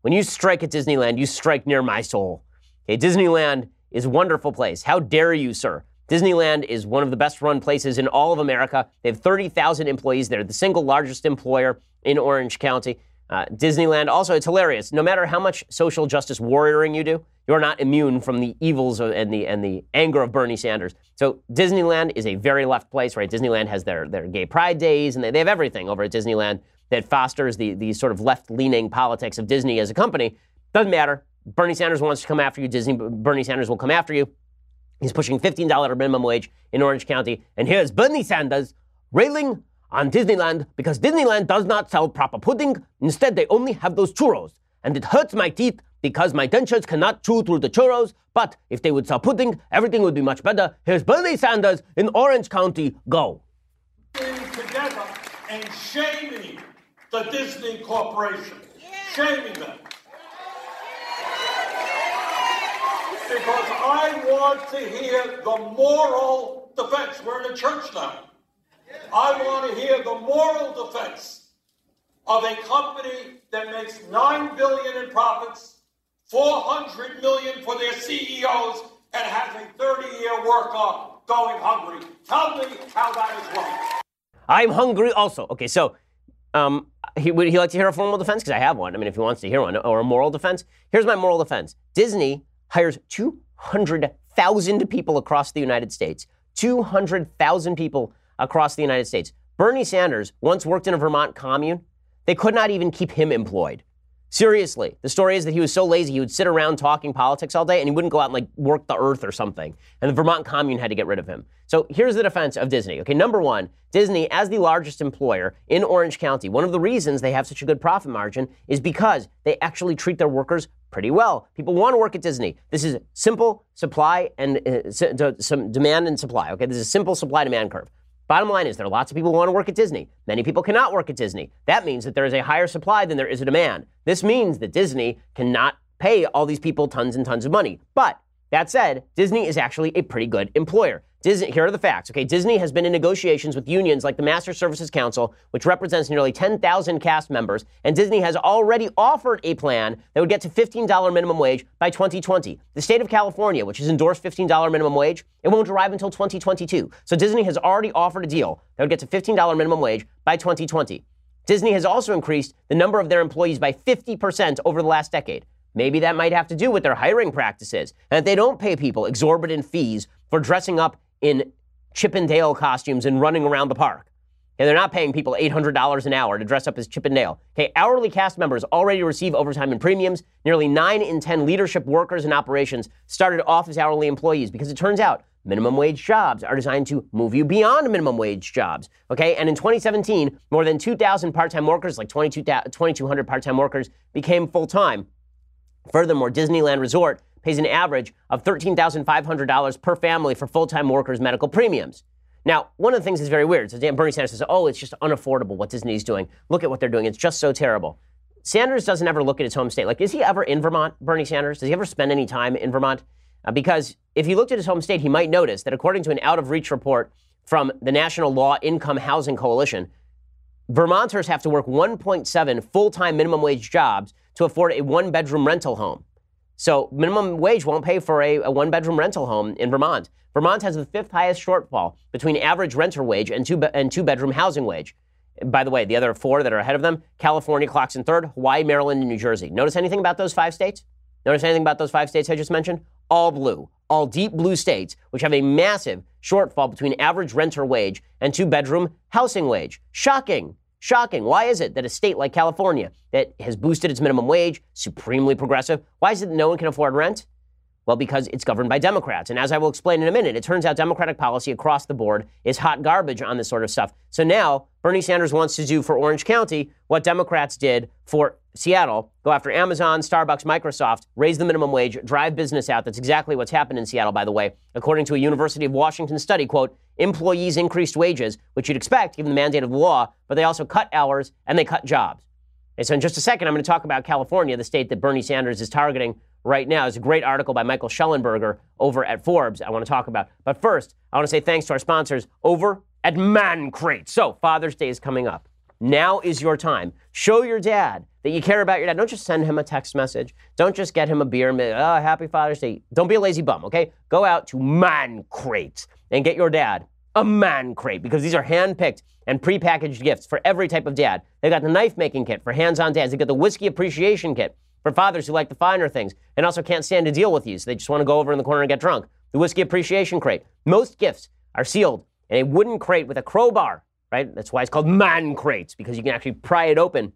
when you strike at Disneyland, you strike near my soul. Okay, Disneyland is a wonderful place. How dare you, sir? Disneyland is one of the best run places in all of America. They have 30,000 employees. They're the single largest employer in Orange County. Uh, Disneyland, also, it's hilarious. No matter how much social justice warrioring you do, you're not immune from the evils of, and, the, and the anger of Bernie Sanders. So, Disneyland is a very left place, right? Disneyland has their, their gay pride days, and they, they have everything over at Disneyland that fosters the, the sort of left leaning politics of Disney as a company. Doesn't matter. Bernie Sanders wants to come after you, Disney, Bernie Sanders will come after you. He's pushing $15 minimum wage in Orange County. And here's Bernie Sanders railing on Disneyland because Disneyland does not sell proper pudding. Instead, they only have those churros. And it hurts my teeth because my dentures cannot chew through the churros. But if they would sell pudding, everything would be much better. Here's Bernie Sanders in Orange County. Go. Together and shaming the Disney Corporation. Shaming them. Because I want to hear the moral defense. We're in a church now. I want to hear the moral defense of a company that makes nine billion in profits, 400 million for their CEOs, and has a 30-year work on going hungry. Tell me how that is wrong. I'm hungry also. Okay, so um, he, would he like to hear a formal defense? Because I have one. I mean, if he wants to hear one, or a moral defense. Here's my moral defense. Disney hires 200,000 people across the United States. 200,000 people across the United States. Bernie Sanders once worked in a Vermont commune. They could not even keep him employed. Seriously, the story is that he was so lazy he would sit around talking politics all day and he wouldn't go out and like work the earth or something. And the Vermont commune had to get rid of him. So here's the defense of Disney. Okay, number one, Disney, as the largest employer in Orange County, one of the reasons they have such a good profit margin is because they actually treat their workers pretty well. People want to work at Disney. This is simple supply and uh, some demand and supply. Okay, this is a simple supply demand curve. Bottom line is there are lots of people who want to work at Disney. Many people cannot work at Disney. That means that there is a higher supply than there is a demand. This means that Disney cannot pay all these people tons and tons of money. But that said, Disney is actually a pretty good employer. Disney, here are the facts. Okay, Disney has been in negotiations with unions like the Master Services Council, which represents nearly 10,000 cast members, and Disney has already offered a plan that would get to $15 minimum wage by 2020. The state of California, which has endorsed $15 minimum wage, it won't arrive until 2022. So Disney has already offered a deal that would get to $15 minimum wage by 2020. Disney has also increased the number of their employees by 50% over the last decade. Maybe that might have to do with their hiring practices and that they don't pay people exorbitant fees for dressing up in Chippendale costumes and running around the park. And they're not paying people $800 an hour to dress up as Chippendale. Okay, hourly cast members already receive overtime and premiums. Nearly 9 in 10 leadership workers and operations started off as hourly employees because it turns out minimum wage jobs are designed to move you beyond minimum wage jobs. Okay, and in 2017, more than 2,000 part time workers, like 2,200 part time workers, became full time. Furthermore, Disneyland Resort pays an average of $13,500 per family for full time workers' medical premiums. Now, one of the things that's very weird. So Bernie Sanders says, oh, it's just unaffordable what Disney's doing. Look at what they're doing. It's just so terrible. Sanders doesn't ever look at his home state. Like, is he ever in Vermont, Bernie Sanders? Does he ever spend any time in Vermont? Uh, because if he looked at his home state, he might notice that according to an out of reach report from the National Low Income Housing Coalition, Vermonters have to work 1.7 full time minimum wage jobs to afford a one bedroom rental home. So minimum wage won't pay for a, a one bedroom rental home in Vermont. Vermont has the fifth highest shortfall between average renter wage and two, be- and two bedroom housing wage. By the way, the other four that are ahead of them California clocks in third, Hawaii, Maryland, and New Jersey. Notice anything about those five states? Notice anything about those five states I just mentioned? All blue, all deep blue states, which have a massive shortfall between average renter wage and two bedroom housing wage. Shocking. Shocking. Why is it that a state like California, that has boosted its minimum wage, supremely progressive, why is it that no one can afford rent? Well, because it's governed by Democrats. And as I will explain in a minute, it turns out Democratic policy across the board is hot garbage on this sort of stuff. So now Bernie Sanders wants to do for Orange County what Democrats did for Seattle go after Amazon, Starbucks, Microsoft, raise the minimum wage, drive business out. That's exactly what's happened in Seattle, by the way. According to a University of Washington study, quote, employees increased wages, which you'd expect given the mandate of the law, but they also cut hours and they cut jobs. And so in just a second, I'm going to talk about California, the state that Bernie Sanders is targeting right now. There's a great article by Michael Shellenberger over at Forbes I want to talk about. But first, I want to say thanks to our sponsors over at Man Crate. So, Father's Day is coming up. Now is your time. Show your dad that you care about your dad. Don't just send him a text message. Don't just get him a beer and be, oh, happy Father's Day. Don't be a lazy bum, okay? Go out to Man Crate and get your dad a Man Crate because these are hand-picked and prepackaged gifts for every type of dad. They've got the knife making kit for hands-on dads. They've got the whiskey appreciation kit for fathers who like the finer things and also can't stand to deal with you, so they just want to go over in the corner and get drunk. The whiskey appreciation crate. Most gifts are sealed in a wooden crate with a crowbar, right? That's why it's called man crates, because you can actually pry it open.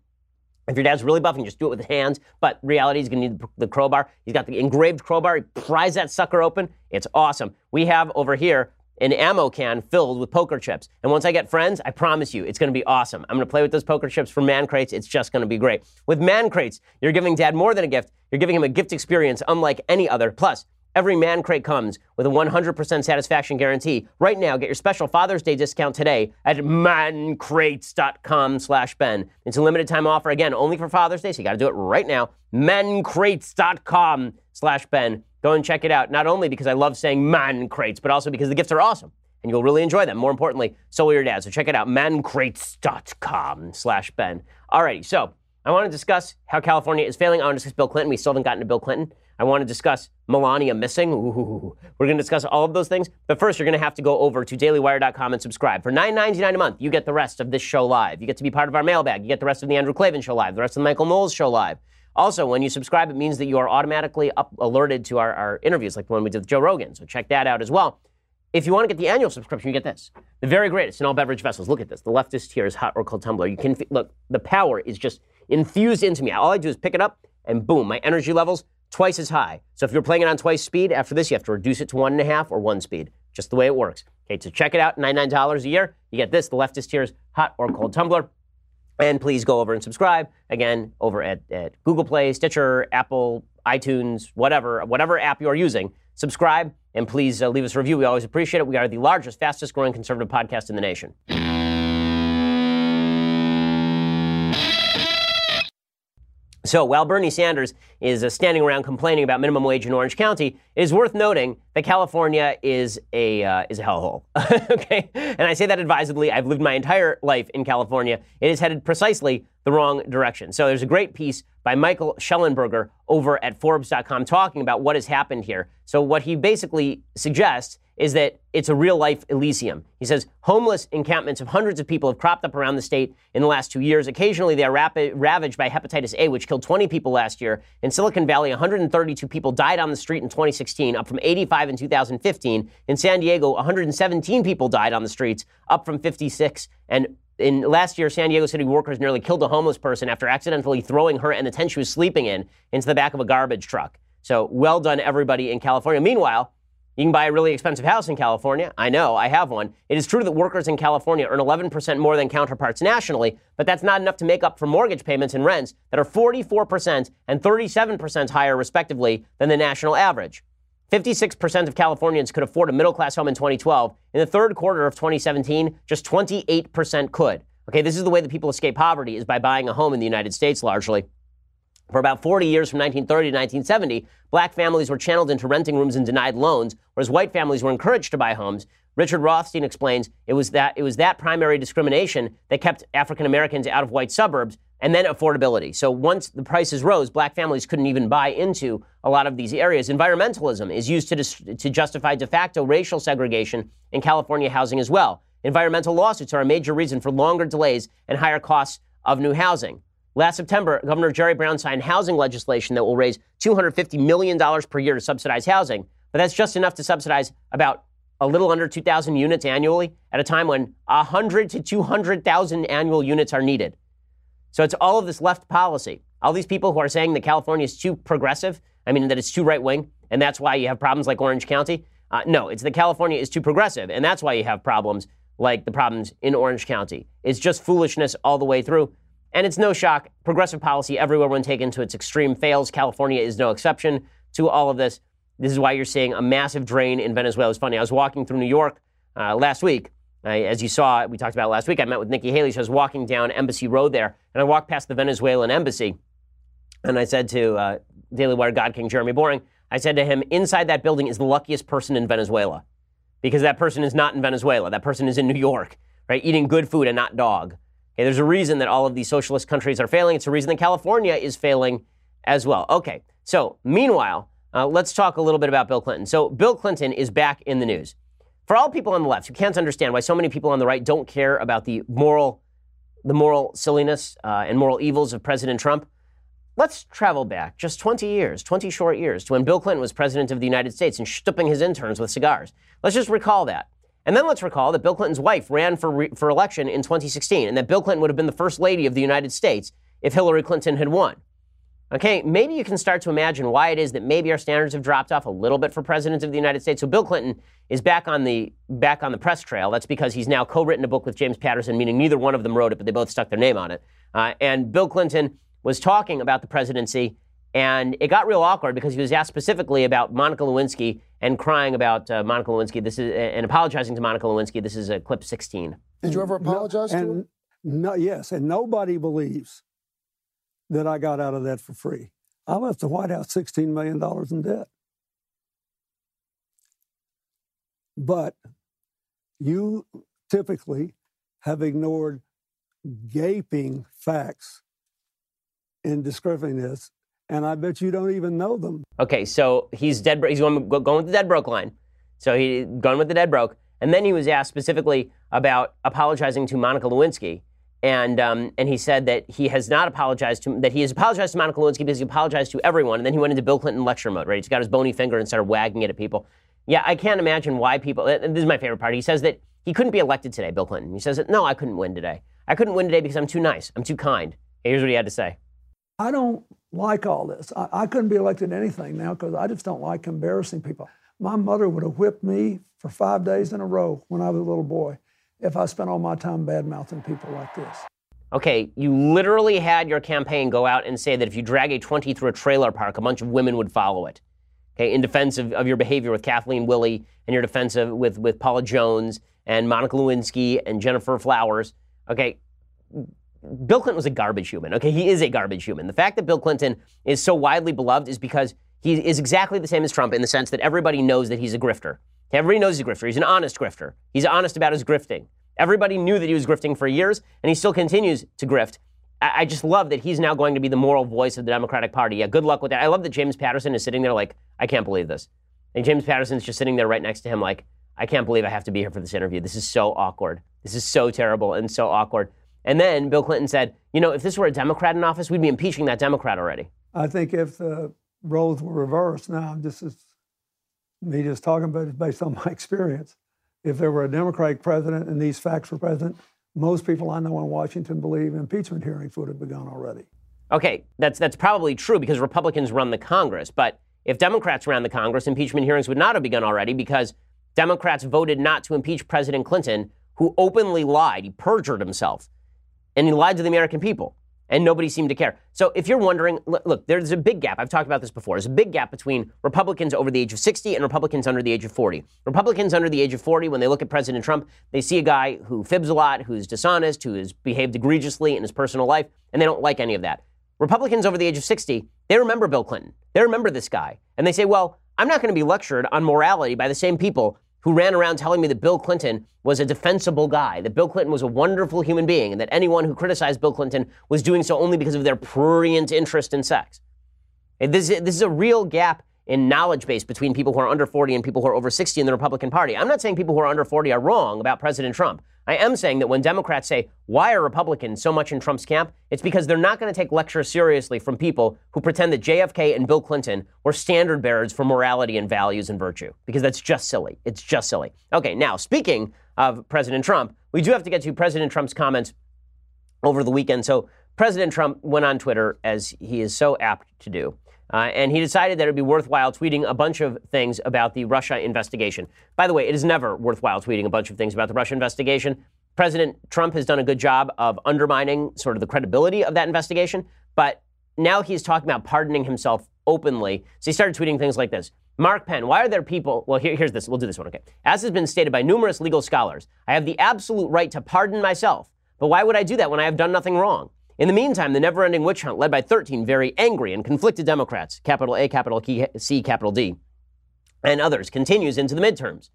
If your dad's really buff, you just do it with his hands. But reality, he's going to need the crowbar. He's got the engraved crowbar. He pries that sucker open. It's awesome. We have over here an ammo can filled with poker chips. And once I get friends, I promise you, it's going to be awesome. I'm going to play with those poker chips for man crates. It's just going to be great. With man crates, you're giving dad more than a gift. You're giving him a gift experience unlike any other. Plus, every man crate comes with a 100% satisfaction guarantee. Right now, get your special Father's Day discount today at mancrates.com slash Ben. It's a limited time offer, again, only for Father's Day, so you got to do it right now. mancrates.com slash Ben. Go and check it out, not only because I love saying man crates, but also because the gifts are awesome and you'll really enjoy them. More importantly, so will your dad. So check it out, mancrates.com slash Ben. Alrighty, so I want to discuss how California is failing. I want to discuss Bill Clinton. We still haven't gotten to Bill Clinton. I want to discuss Melania missing. Ooh, we're going to discuss all of those things. But first, you're going to have to go over to dailywire.com and subscribe. For $9.99 a month, you get the rest of this show live. You get to be part of our mailbag. You get the rest of the Andrew Klavan show live, the rest of the Michael Knowles show live. Also, when you subscribe, it means that you are automatically alerted to our, our interviews, like the one we did with Joe Rogan. So check that out as well. If you want to get the annual subscription, you get this. The very greatest in all beverage vessels. Look at this. The leftist here is hot or cold tumbler. You can look, the power is just infused into me. All I do is pick it up and boom, my energy levels twice as high. So if you're playing it on twice speed, after this you have to reduce it to one and a half or one speed. Just the way it works. Okay, so check it out, $99 a year. You get this, the leftist tears hot or cold tumbler. And please go over and subscribe again over at, at Google Play, Stitcher, Apple, iTunes, whatever, whatever app you're using. Subscribe and please uh, leave us a review. We always appreciate it. We are the largest, fastest growing conservative podcast in the nation. So while Bernie Sanders is uh, standing around complaining about minimum wage in Orange County, it is worth noting that California is a uh, is a hellhole. [LAUGHS] okay, and I say that advisedly. I've lived my entire life in California. It is headed precisely the wrong direction. So there's a great piece by Michael Shellenberger over at Forbes.com talking about what has happened here. So what he basically suggests is that it's a real life Elysium. He says homeless encampments of hundreds of people have cropped up around the state in the last two years. Occasionally, they are ravaged by hepatitis A, which killed 20 people last year. In Silicon Valley, 132 people died on the street in 2016, up from 85 in 2015. In San Diego, 117 people died on the streets, up from 56. And in last year, San Diego city workers nearly killed a homeless person after accidentally throwing her and the tent she was sleeping in into the back of a garbage truck. So well done, everybody in California. Meanwhile, you can buy a really expensive house in California. I know, I have one. It is true that workers in California earn 11% more than counterparts nationally, but that's not enough to make up for mortgage payments and rents that are 44% and 37% higher, respectively, than the national average. 56% of Californians could afford a middle class home in 2012. In the third quarter of 2017, just 28% could. Okay, this is the way that people escape poverty is by buying a home in the United States largely. For about 40 years from 1930 to 1970, black families were channeled into renting rooms and denied loans, whereas white families were encouraged to buy homes. Richard Rothstein explains it was that it was that primary discrimination that kept African Americans out of white suburbs and then affordability. So once the prices rose, black families couldn't even buy into a lot of these areas. Environmentalism is used to, dis- to justify de facto racial segregation in California housing as well. Environmental lawsuits are a major reason for longer delays and higher costs of new housing. Last September, Governor Jerry Brown signed housing legislation that will raise $250 million per year to subsidize housing, but that's just enough to subsidize about a little under 2,000 units annually at a time when 100 to 200,000 annual units are needed. So it's all of this left policy. All these people who are saying that California is too progressive, I mean, that it's too right wing, and that's why you have problems like Orange County. Uh, no, it's that California is too progressive, and that's why you have problems like the problems in Orange County. It's just foolishness all the way through. And it's no shock. Progressive policy everywhere, when taken to its extreme, fails. California is no exception to all of this. This is why you're seeing a massive drain in Venezuela. It's funny. I was walking through New York uh, last week. I, as you saw, we talked about last week. I met with Nikki Haley. So I was walking down Embassy Road there, and I walked past the Venezuelan embassy. And I said to uh, Daily Wire God King Jeremy Boring, I said to him, inside that building is the luckiest person in Venezuela. Because that person is not in Venezuela. That person is in New York, right? Eating good food and not dog. Okay, there's a reason that all of these socialist countries are failing. It's a reason that California is failing as well. Okay, so meanwhile, uh, let's talk a little bit about Bill Clinton. So Bill Clinton is back in the news. For all people on the left who can't understand why so many people on the right don't care about the moral, the moral silliness uh, and moral evils of President Trump, let's travel back just 20 years, 20 short years, to when Bill Clinton was president of the United States and stupping his interns with cigars. Let's just recall that. And then let's recall that Bill Clinton's wife ran for, re- for election in 2016, and that Bill Clinton would have been the first lady of the United States if Hillary Clinton had won. Okay, maybe you can start to imagine why it is that maybe our standards have dropped off a little bit for presidents of the United States. So Bill Clinton is back on the back on the press trail. That's because he's now co-written a book with James Patterson, meaning neither one of them wrote it, but they both stuck their name on it. Uh, and Bill Clinton was talking about the presidency and it got real awkward because he was asked specifically about Monica Lewinsky and crying about uh, Monica Lewinsky. This is and apologizing to Monica Lewinsky. This is a clip 16. Did you ever apologize no, to and, her? No, yes, and nobody believes that I got out of that for free. I left the White House $16 million in debt. But you typically have ignored gaping facts in describing this and I bet you don't even know them. Okay, so he's dead. He's going, going with the dead broke line. So he going with the dead broke, and then he was asked specifically about apologizing to Monica Lewinsky, and um, and he said that he has not apologized to that he has apologized to Monica Lewinsky because he apologized to everyone, and then he went into Bill Clinton lecture mode. Right, he's got his bony finger and started wagging it at people. Yeah, I can't imagine why people. And this is my favorite part. He says that he couldn't be elected today, Bill Clinton. He says that no, I couldn't win today. I couldn't win today because I'm too nice. I'm too kind. Here's what he had to say. I don't like all this. I, I couldn't be elected anything now because I just don't like embarrassing people. My mother would have whipped me for five days in a row when I was a little boy if I spent all my time bad mouthing people like this. Okay, you literally had your campaign go out and say that if you drag a 20 through a trailer park, a bunch of women would follow it. Okay, in defense of, of your behavior with Kathleen Willey and your defense of, with, with Paula Jones and Monica Lewinsky and Gennifer Flowers. Okay, Bill Clinton was a garbage human. Okay, he is a garbage human. The fact that Bill Clinton is so widely beloved is because he is exactly the same as Trump in the sense that everybody knows that he's a grifter. Everybody knows he's a grifter. He's an honest grifter. He's honest about his grifting. Everybody knew that he was grifting for years, and he still continues to grift I, I just love that he's now going to be the moral voice of the Democratic Party. Yeah, good luck with that. I love that James Patterson is sitting there like, I can't believe this. And James Patterson's just sitting there right next to him like, I can't believe I have to be here for this interview. This is so awkward. This is so terrible and so awkward. And then Bill Clinton said, you know, if this were a Democrat in office, we'd be impeaching that Democrat already. I think if the roles were reversed, now this is me just talking about it based on my [LAUGHS] experience. If there were a Democratic president and these facts were present, most people I know in Washington believe impeachment hearings would have begun already. Okay, that's that's probably true because Republicans run the Congress. But if Democrats ran the Congress, impeachment hearings would not have begun already because Democrats voted not to impeach President Clinton, who openly lied. He perjured himself, and he lied to the American people and nobody seemed to care. So if you're wondering, look, there's a big gap. I've talked about this before. There's a big gap between Republicans over the age of 60 and Republicans under the age of 40. Republicans under the age of 40, when they look at President Trump, they see a guy who fibs a lot, who's dishonest, who has behaved egregiously in his personal life, and they don't like any of that. Republicans over the age of 60, they remember Bill Clinton. They remember this guy. And they say, well, I'm not going to be lectured on morality by the same people who ran around telling me that Bill Clinton was a defensible guy, that Bill Clinton was a wonderful human being, and that anyone who criticized Bill Clinton was doing so only because of their prurient interest in sex. This, this is a real gap in knowledge base between people who are under 40 and people who are over 60 in the Republican Party. I'm not saying people who are under 40 are wrong about President Trump. I am saying that when Democrats say, why are Republicans so much in Trump's camp? It's because they're not going to take lectures seriously from people who pretend that JFK and Bill Clinton were standard bearers for morality and values and virtue, because that's just silly. It's just silly. Okay, now, speaking of President Trump, we do have to get to President Trump's comments over the weekend. So, President Trump went on Twitter, as he is so apt to do. Uh, and he decided that it would be worthwhile tweeting a bunch of things about the Russia investigation. By the way, it is never worthwhile tweeting a bunch of things about the Russia investigation. President Trump has done a good job of undermining sort of the credibility of that investigation, but now he's talking about pardoning himself openly. So he started tweeting things like this. Mark Penn, why are there people? Well, here, here's this. We'll do this one, okay. As has been stated by numerous legal scholars, I have the absolute right to pardon myself. But why would I do that when I have done nothing wrong? In the meantime, the never ending witch hunt led by 13 very angry and conflicted Democrats, capital A, capital C, capital D, and others, continues into the midterms.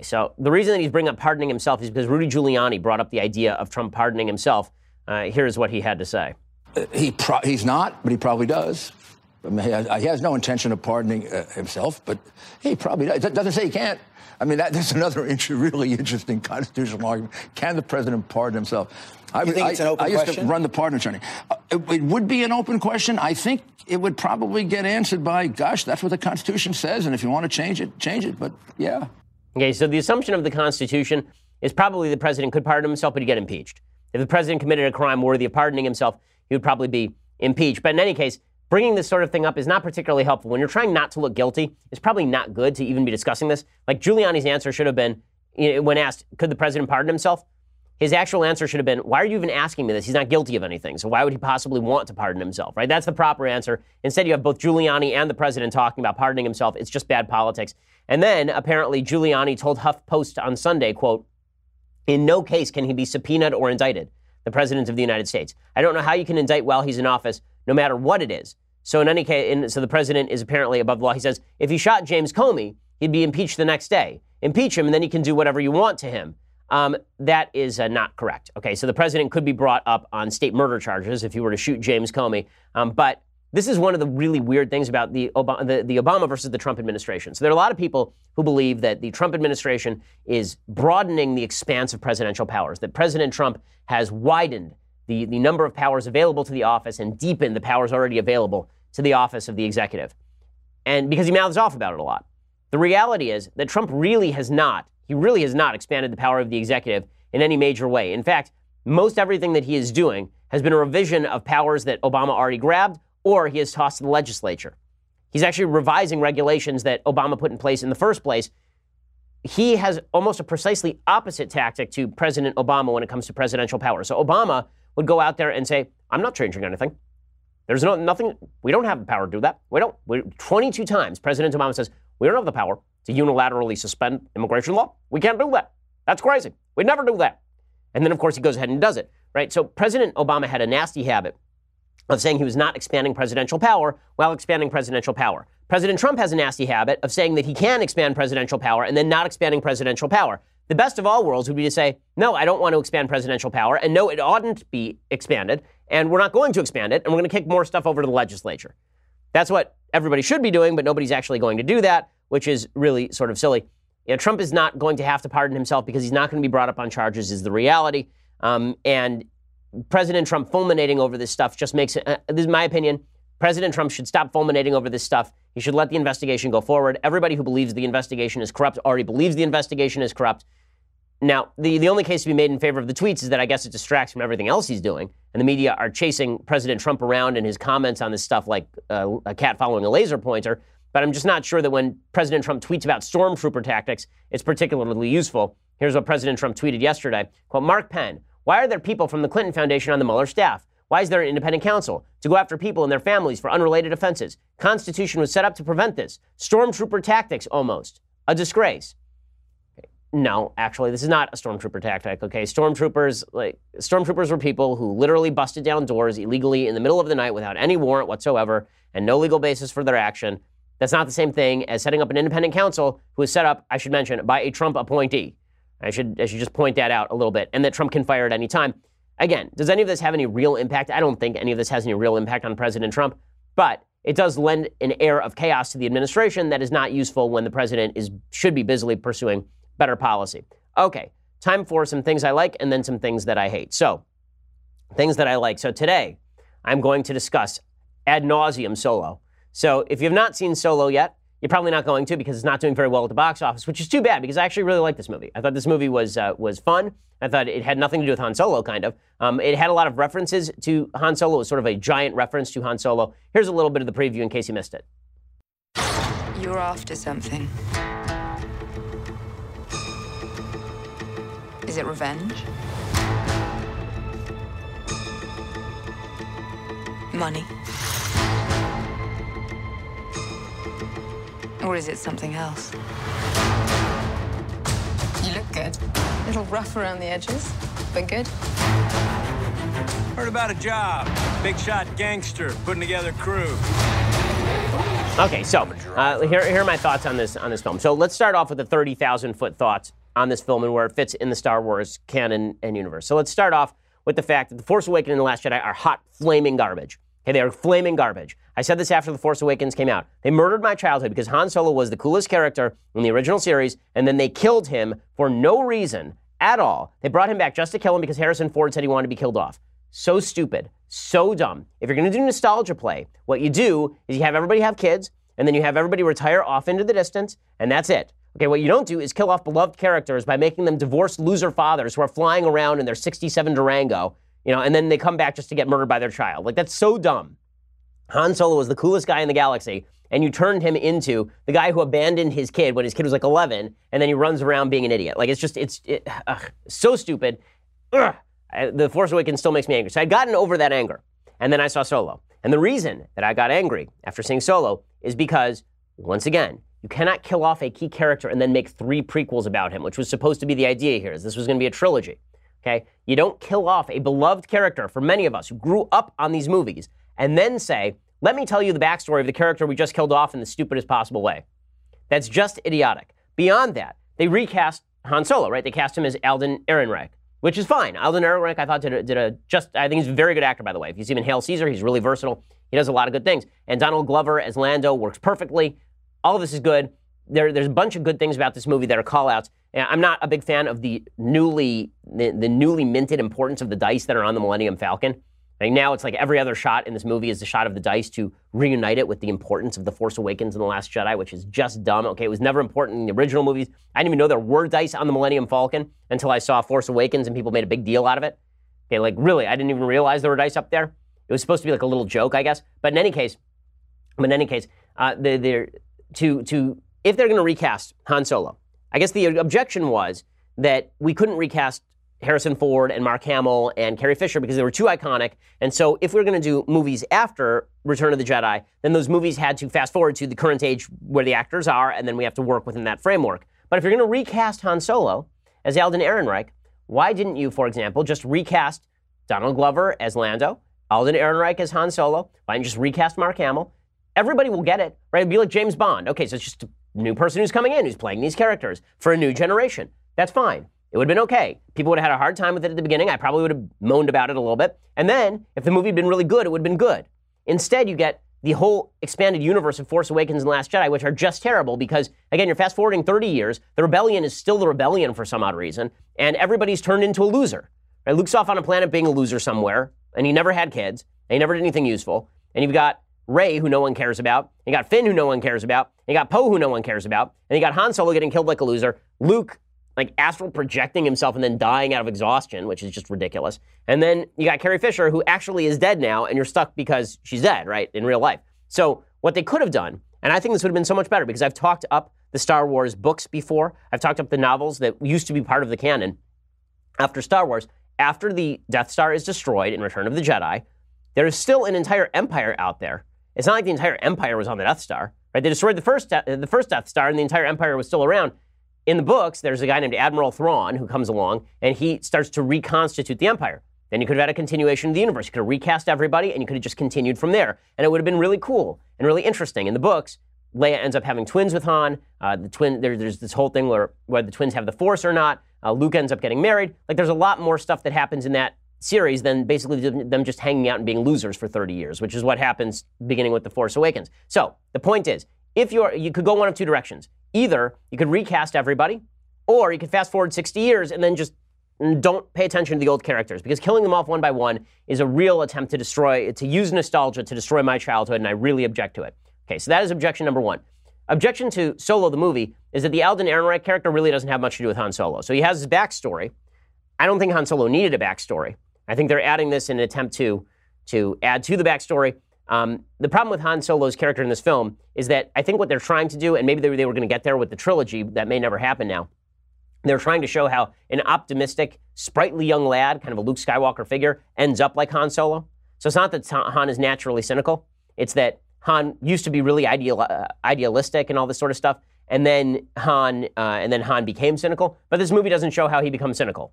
So the reason that he's bringing up pardoning himself is because Rudy Giuliani brought up the idea of Trump pardoning himself. Uh, here's what he had to say. Uh, he pro- he's not, but he probably does. I mean, he, has, he has no intention of pardoning uh, himself, but he probably does. It doesn't say he can't. I mean, that, [LAUGHS] that's another really interesting constitutional argument. Can the president pardon himself? I, you think I, it's an open I used question? to run the pardon attorney. Uh, it, it, would be an open question. I think it would probably get answered by, gosh, that's what the Constitution says, and if you want to change it, change it. But yeah. Okay, so the assumption of the Constitution is probably the president could pardon himself, but he'd get impeached. If the president committed a crime worthy of pardoning himself, he would probably be impeached. But in any case, bringing this sort of thing up is not particularly helpful. When you're trying not to look guilty, it's probably not good to even be discussing this. Like Giuliani's answer should have been, when asked, could the president pardon himself? His actual answer should have been, why are you even asking me this? He's not guilty of anything. So why would he possibly want to pardon himself, right? That's the proper answer. Instead, you have both Giuliani and the president talking about pardoning himself. It's just bad politics. And then apparently Giuliani told HuffPost on Sunday, quote, in no case can he be subpoenaed or indicted, the president of the United States. I don't know how you can indict while he's in office, no matter what it is. So in any case, in, so the president is apparently above the law. He says if he shot James Comey, he'd be impeached the next day. Impeach him, and then he can do whatever you want to him. Um, that is uh, not correct. Okay, so the president could be brought up on state murder charges if he were to shoot James Comey. Um, but this is one of the really weird things about the the, the Obama versus the Trump administration. So there are a lot of people who believe that the Trump administration is broadening the expanse of presidential powers, that President Trump has widened the, the number of powers available to the office and deepen the powers already available to the office of the executive. And because he mouths off about it a lot. The reality is that Trump really has not he really has not expanded the power of the executive in any major way. In fact, most everything that he is doing has been a revision of powers that Obama already grabbed or he has tossed to the legislature. He's actually revising regulations that Obama put in place in the first place. He has almost a precisely opposite tactic to President Obama when it comes to presidential power. So Obama would go out there and say, I'm not changing anything. There's no nothing. We don't have the power to do that. We don't. We, 22 times, President Obama says we don't have the power to unilaterally suspend immigration law. We can't do that. That's crazy. We'd never do that. And then, of course, he goes ahead and does it, right? So President Obama had a nasty habit of saying he was not expanding presidential power while expanding presidential power. President Trump has a nasty habit of saying that he can expand presidential power and then not expanding presidential power. The best of all worlds would be to say, no, I don't want to expand presidential power, and no, it oughtn't be expanded. and we're not going to expand it, and we're going to kick more stuff over to the legislature. That's what everybody should be doing, but nobody's actually going to do that, which is really sort of silly. You know, Trump is not going to have to pardon himself because he's not going to be brought up on charges, is the reality. Um, and President Trump fulminating over this stuff just makes it, uh, this is my opinion, President Trump should stop fulminating over this stuff. He should let the investigation go forward. Everybody who believes the investigation is corrupt already believes the investigation is corrupt. Now, the, the only case to be made in favor of the tweets is that I guess it distracts from everything else he's doing. And the media are chasing President Trump around and his comments on this stuff like uh, a cat following a laser pointer. But I'm just not sure that when President Trump tweets about stormtrooper tactics, it's particularly useful. Here's what President Trump tweeted yesterday. Quote, Mark Penn, why are there people from the Clinton Foundation on the Mueller staff? Why is there an independent counsel? To go after people and their families for unrelated offenses. Constitution was set up to prevent this. Stormtrooper tactics, almost. A disgrace. No, actually, this is not a stormtrooper tactic. Okay, stormtroopers like stormtroopers were people who literally busted down doors illegally in the middle of the night without any warrant whatsoever and no legal basis for their action. That's not the same thing as setting up an independent counsel who is set up, I should mention, by a Trump appointee. I should I should just point that out a little bit, and that Trump can fire at any time. Again, does any of this have any real impact? I don't think any of this has any real impact on President Trump, but it does lend an air of chaos to the administration that is not useful when the president is should be busily pursuing better policy. Okay, time for some things I like and then some things that I hate. So, things that I like. So, today I'm going to discuss ad nauseum solo. So, if you have not seen Solo yet, you're probably not going to because it's not doing very well at the box office, which is too bad because I actually really like this movie. I thought this movie was uh, was fun. I thought it had nothing to do with Han Solo, kind of. Um, it had a lot of references to Han Solo. It was sort of a giant reference to Han Solo. Here's a little bit of the preview in case you missed it. You're after something. Is it revenge? Money? Or is it something else? You look good. A little rough around the edges, but good. Heard about a job. Big shot gangster putting together crew. Okay, so uh, here, here are my thoughts on this on this film. So let's start off with the thirty thousand foot thoughts on this film and where it fits in the Star Wars canon and universe. So let's start off with the fact that The Force Awakens and The Last Jedi are hot, flaming garbage. Okay, they are flaming garbage. I said this after The Force Awakens came out. They murdered my childhood because Han Solo was the coolest character in the original series, and then they killed him for no reason at all. They brought him back just to kill him because Harrison Ford said he wanted to be killed off. So stupid, so dumb. If you're going to do nostalgia play, what you do is you have everybody have kids, and then you have everybody retire off into the distance, and that's it. Okay, what you don't do is kill off beloved characters by making them divorced loser fathers who are flying around in their 67 Durango, you know, and then they come back just to get murdered by their child. Like, that's so dumb. Han Solo was the coolest guy in the galaxy, and you turned him into the guy who abandoned his kid when his kid was like 11, and then he runs around being an idiot. Like, it's just, it's it, ugh, so stupid. Ugh. I, the Force Awakens still makes me angry. So I'd gotten over that anger, and then I saw Solo. And the reason that I got angry after seeing Solo is because, once again, you cannot kill off a key character and then make three prequels about him, which was supposed to be the idea here. Is this was going to be a trilogy. Okay? You don't kill off a beloved character for many of us who grew up on these movies and then say, let me tell you the backstory of the character we just killed off in the stupidest possible way. That's just idiotic. Beyond that, they recast Han Solo, right? They cast him as Alden Ehrenreich, which is fine. Alden Ehrenreich, I thought, did a, did a just, I think he's a very good actor, by the way. If you see him in Hail Caesar, he's really versatile. He does a lot of good things. And Donald Glover as Lando works perfectly. All of this is good. There, there's a bunch of good things about this movie that are callouts. I'm not a big fan of the newly the, the newly minted importance of the dice that are on the Millennium Falcon. Now, it's like every other shot in this movie is the shot of the dice to reunite it with the importance of The Force Awakens and The Last Jedi, which is just dumb. Okay, it was never important in the original movies. I didn't even know there were dice on the Millennium Falcon until I saw Force Awakens and people made a big deal out of it. Okay, like really, I didn't even realize there were dice up there. It was supposed to be like a little joke, I guess. But in any case, in any case, uh, they're, they're to to if they're going to recast Han Solo, I guess the objection was that we couldn't recast Harrison Ford and Mark Hamill and Carrie Fisher because they were too iconic. And so if we are going to do movies after Return of the Jedi, then those movies had to fast forward to the current age where the actors are, and then we have to work within that framework. But if you're going to recast Han Solo as Alden Ehrenreich, why didn't you, for example, just recast Donald Glover as Lando, Alden Ehrenreich as Han Solo? Why didn't you just recast Mark Hamill? Everybody will get it, right? It'd be like James Bond. Okay, so it's just a new person who's coming in who's playing these characters for a new generation. That's fine. It would have been okay. People would have had a hard time with it at the beginning. I probably would have moaned about it a little bit. And then, if the movie had been really good, it would have been good. Instead, you get the whole expanded universe of Force Awakens and Last Jedi, which are just terrible because, again, you're fast forwarding 30 years. The rebellion is still the rebellion for some odd reason, and everybody's turned into a loser. Right? Luke's off on a planet being a loser somewhere, and he never had kids, and he never did anything useful. And you've got Rey, who no one cares about. You got Finn, who no one cares about. You got Poe, who no one cares about. And you got Han Solo getting killed like a loser. Luke, like astral projecting himself and then dying out of exhaustion, which is just ridiculous. And then you got Carrie Fisher, who actually is dead now, and you're stuck because she's dead, right, in real life. So what they could have done, and I think this would have been so much better because I've talked up the Star Wars books before. I've talked up the novels that used to be part of the canon. After Star Wars, after the Death Star is destroyed in Return of the Jedi, there is still an entire empire out there it's not like the entire empire was on the Death Star, right? They destroyed the first, the first Death Star, and the entire empire was still around. In the books, there's a guy named Admiral Thrawn who comes along, and he starts to reconstitute the empire. Then you could have had a continuation of the universe. You could have recast everybody, and you could have just continued from there, and it would have been really cool and really interesting. In the books, Leia ends up having twins with Han. Uh, the twin, there, there's this whole thing where whether the twins have the Force or not. Uh, Luke ends up getting married. Like, there's a lot more stuff that happens in that series than basically them just hanging out and being losers for 30 years, which is what happens beginning with The Force Awakens. So the point is, if you're, you could go one of two directions. Either you could recast everybody, or you could fast forward 60 years and then just don't pay attention to the old characters because killing them off one by one is a real attempt to destroy, to use nostalgia to destroy my childhood, and I really object to it. Okay, so that is objection number one. Objection to Solo, the movie, is that the Alden Ehrenreich character really doesn't have much to do with Han Solo. So he has his backstory. I don't think Han Solo needed a backstory. I think they're adding this in an attempt to to add to the backstory. Um, the problem with Han Solo's character in this film is that I think what they're trying to do, and maybe they, they were going to get there with the trilogy, that may never happen now. They're trying to show how an optimistic, sprightly young lad, kind of a Luke Skywalker figure, ends up like Han Solo. So it's not that Han is naturally cynical; it's that Han used to be really ideal, uh, idealistic and all this sort of stuff, and then Han uh, and then Han became cynical. But this movie doesn't show how he becomes cynical.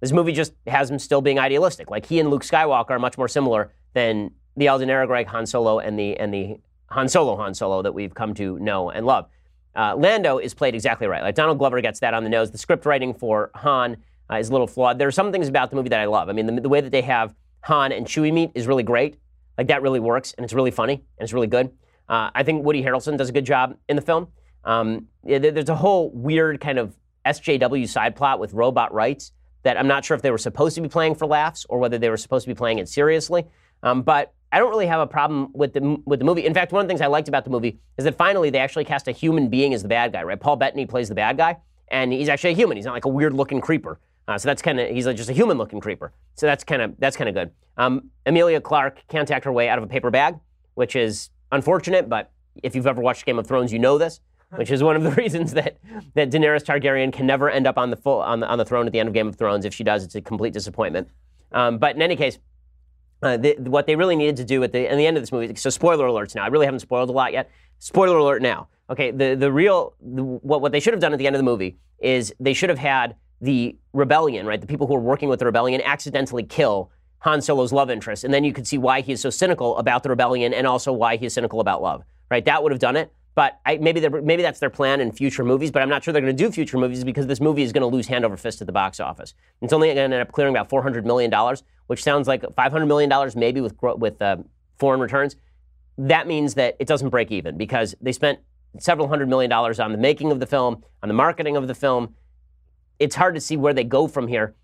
This movie just has him still being idealistic. Like he and Luke Skywalker are much more similar than the Alden Ehrenreich Han Solo and the and the Han Solo Han Solo that we've come to know and love. Uh, Lando is played exactly right. Like Donald Glover gets that on the nose. The script writing for Han uh, is a little flawed. There are some things about the movie that I love. I mean, the, the way that they have Han and Chewie meet is really great. Like that really works, and it's really funny, and it's really good. Uh, I think Woody Harrelson does a good job in the film. Um, there's a whole weird kind of SJW side plot with robot rights that I'm not sure if they were supposed to be playing for laughs or whether they were supposed to be playing it seriously. Um, but I don't really have a problem with the with the movie. In fact, one of the things I liked about the movie is that finally they actually cast a human being as the bad guy. Right? Paul Bettany plays the bad guy, and he's actually a human. He's not like a weird looking creeper. Uh, so that's kind of he's like just a human looking creeper. So that's kind of that's kind of good. Um, Emilia Clarke can't act her way out of a paper bag, which is unfortunate. But if you've ever watched Game of Thrones, you know this [LAUGHS] which is one of the reasons that, that Daenerys Targaryen can never end up on the, full, on, the, on the throne at the end of Game of Thrones. If she does, it's a complete disappointment. Um, but in any case, uh, the, what they really needed to do at the, at the end of this movie, so spoiler alerts now. I really haven't spoiled a lot yet. Spoiler alert now. Okay, the, the real, the, what, what they should have done at the end of the movie is they should have had the rebellion, right? The people who are working with the rebellion accidentally kill Han Solo's love interest. And then you could see why he is so cynical about the rebellion and also why he is cynical about love, right? That would have done it. But I, maybe maybe that's their plan in future movies. But I'm not sure they're going to do future movies because this movie is going to lose hand over fist at the box office. It's only going to end up clearing about 400 million dollars, which sounds like 500 million dollars maybe with with uh, foreign returns. That means that it doesn't break even because they spent several hundred million dollars on the making of the film, on the marketing of the film. It's hard to see where they go from here.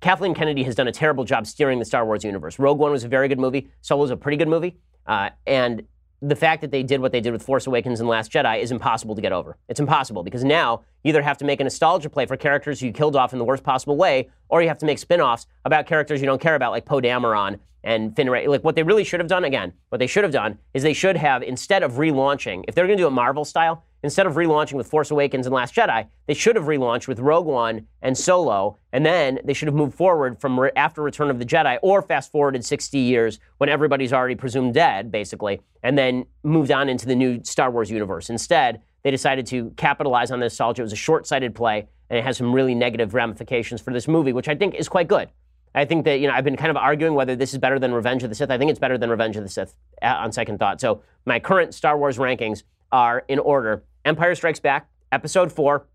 Kathleen Kennedy has done a terrible job steering the Star Wars universe. Rogue One was a very good movie. Solo was a pretty good movie. Uh, and the fact that they did what they did with Force Awakens and Last Jedi is impossible to get over. It's impossible because now you either have to make a nostalgia play for characters you killed off in the worst possible way, or you have to make spin-offs about characters you don't care about, like Poe Dameron and Finn Rey. Like what they really should have done, again, what they should have done is they should have, instead of relaunching, if they're going to do it Marvel style, instead of relaunching with Force Awakens and Last Jedi, they should have relaunched with Rogue One and Solo, and then they should have moved forward from re- after Return of the Jedi, or fast forwarded 60 years when everybody's already presumed dead, basically, and then moved on into the new Star Wars universe. Instead, they decided to capitalize on the nostalgia. It was a short-sighted play, and it has some really negative ramifications for this movie, which I think is quite good. I think that, you know, I've been kind of arguing whether this is better than Revenge of the Sith. I think it's better than Revenge of the Sith uh, on second thought. So my current Star Wars rankings are in order Empire Strikes Back, Episode 4,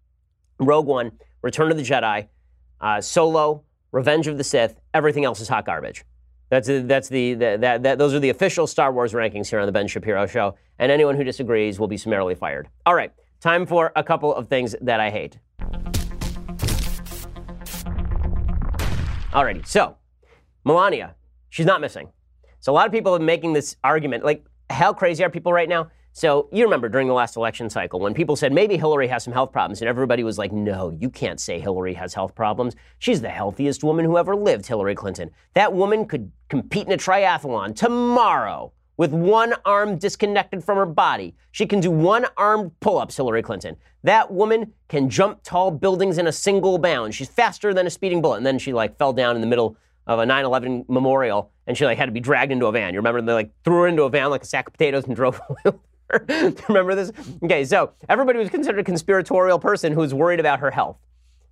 Rogue One, Return of the Jedi, uh, Solo, Revenge of the Sith, everything else is hot garbage. That's that's the, the that, that those are the official Star Wars rankings here on the Ben Shapiro show, and anyone who disagrees will be summarily fired. All right, time for a couple of things that I hate. Alrighty, so Melania, she's not missing. So a lot of people are making this argument, like how crazy are people right now? So you remember during the last election cycle when people said maybe Hillary has some health problems, and everybody was like, no, you can't say Hillary has health problems. She's the healthiest woman who ever lived, Hillary Clinton. That woman could compete in a triathlon tomorrow with one arm disconnected from her body. She can do one armed pull ups, Hillary Clinton. That woman can jump tall buildings in a single bound. She's faster than a speeding bullet. And then she like fell down in the middle of a 9/11 memorial, and she like had to be dragged into a van. You remember they like threw her into a van like a sack of potatoes and [LAUGHS] drove. [LAUGHS] Remember this? Okay, so everybody was considered a conspiratorial person who was worried about her health.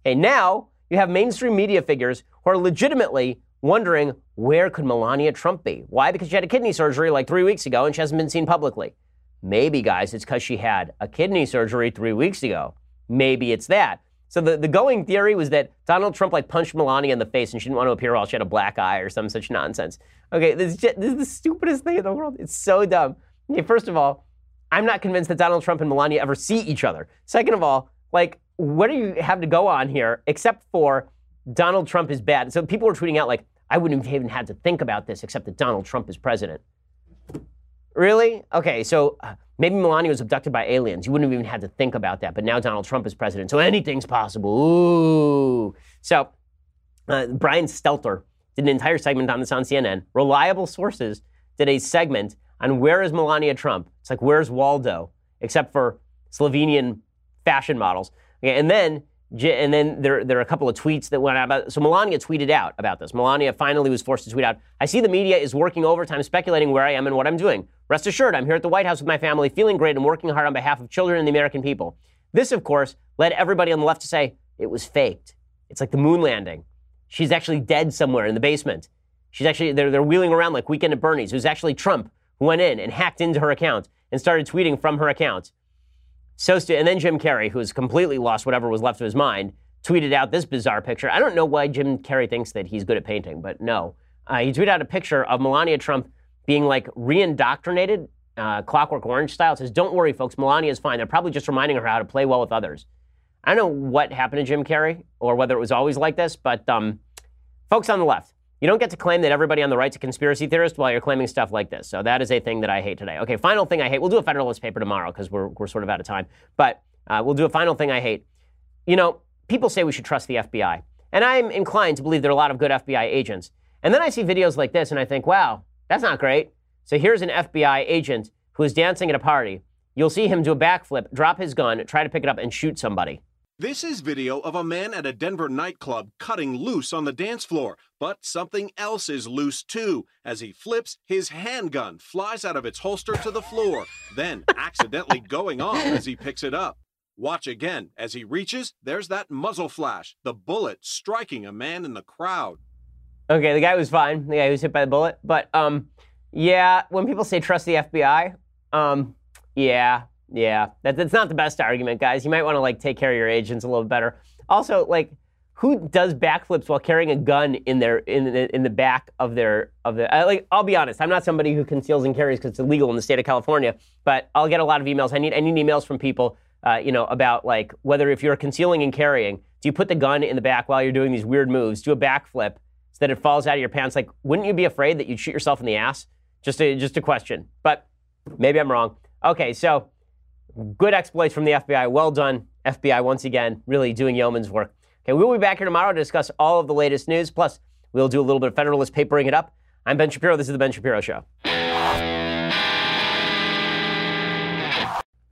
And now you have mainstream media figures who are legitimately wondering where could Melania Trump be? Why? Because she had a kidney surgery like three weeks ago and she hasn't been seen publicly. Maybe, guys, it's because she had a kidney surgery three weeks ago. Maybe it's that. So the, the going theory was that Donald Trump like punched Melania in the face and she didn't want to appear while she had a black eye or some such nonsense. Okay, this is, this is the stupidest thing in the world. It's so dumb. Okay, first of all, I'm not convinced that Donald Trump and Melania ever see each other. Second of all, like, what do you have to go on here except for Donald Trump is bad? So people were tweeting out, like, I wouldn't have even had to think about this except that Donald Trump is president. Really? Okay, so uh, maybe Melania was abducted by aliens. You wouldn't have even had to think about that. But now Donald Trump is president, so anything's possible. Ooh. So uh, Brian Stelter did an entire segment on this on CNN. Reliable sources did a segment on where is Melania Trump. It's like where's Waldo, except for Slovenian fashion models. Okay, and then and then there, there are a couple of tweets that went out about so Melania tweeted out about this. Melania finally was forced to tweet out, I see the media is working overtime speculating where I am and what I'm doing. Rest assured, I'm here at the White House with my family, feeling great and working hard on behalf of children and the American people. This, of course, led everybody on the left to say it was faked. It's like the moon landing. She's actually dead somewhere in the basement. She's actually, they're, they're wheeling around like Weekend at Bernie's. who's actually Trump who went in and hacked into her account and started tweeting from her account. So, and then Jim Carrey, who has completely lost whatever was left of his mind, tweeted out this bizarre picture. I don't know why Jim Carrey thinks that he's good at painting, but no. Uh, he tweeted out a picture of Melania Trump being like reindoctrinated, uh, Clockwork Orange style. It says, Don't worry, folks, Melania is fine. They're probably just reminding her how to play well with others. I don't know what happened to Jim Carrey or whether it was always like this, but um, folks on the left, you don't get to claim that everybody on the right's a conspiracy theorist while you're claiming stuff like this. So that is a thing that I hate today. Okay, final thing I hate. We'll do a Federalist paper tomorrow because we're, we're sort of out of time. But uh, we'll do a final thing I hate. You know, people say we should trust the FBI. And I'm inclined to believe there are a lot of good FBI agents. And then I see videos like this and I think, wow, that's not great. So here's an FBI agent who is dancing at a party. You'll see him do a backflip, drop his gun, try to pick it up, and shoot somebody. This is video of a man at a Denver nightclub cutting loose on the dance floor. But something else is loose too. As he flips, his handgun flies out of its holster to the floor, then [LAUGHS] accidentally going off as he picks it up. Watch again. As he reaches, there's that muzzle flash, the bullet striking a man in the crowd. Okay, the guy was fine. The guy was hit by the bullet. But um, yeah, when people say trust the FBI, um, yeah, yeah, that, that's not the best argument, guys. You might want to like take care of your agents a little better. Also, like, who does backflips while carrying a gun in their in the, in the back of their of the uh, like? I'll be honest, I'm not somebody who conceals and carries because it's illegal in the state of California. But I'll get a lot of emails. I need I need emails from people, uh, you know, about like whether if you're concealing and carrying, do you put the gun in the back while you're doing these weird moves? Do a backflip so that it falls out of your pants? Like, wouldn't you be afraid that you'd shoot yourself in the ass? Just a just a question, but maybe I'm wrong. Okay, so Good exploits from the FBI. Well done, FBI, once again, really doing yeoman's work. Okay, we'll be back here tomorrow to discuss all of the latest news. Plus, we'll do a little bit of Federalist papering it up. I'm Ben Shapiro. This is The Ben Shapiro Show.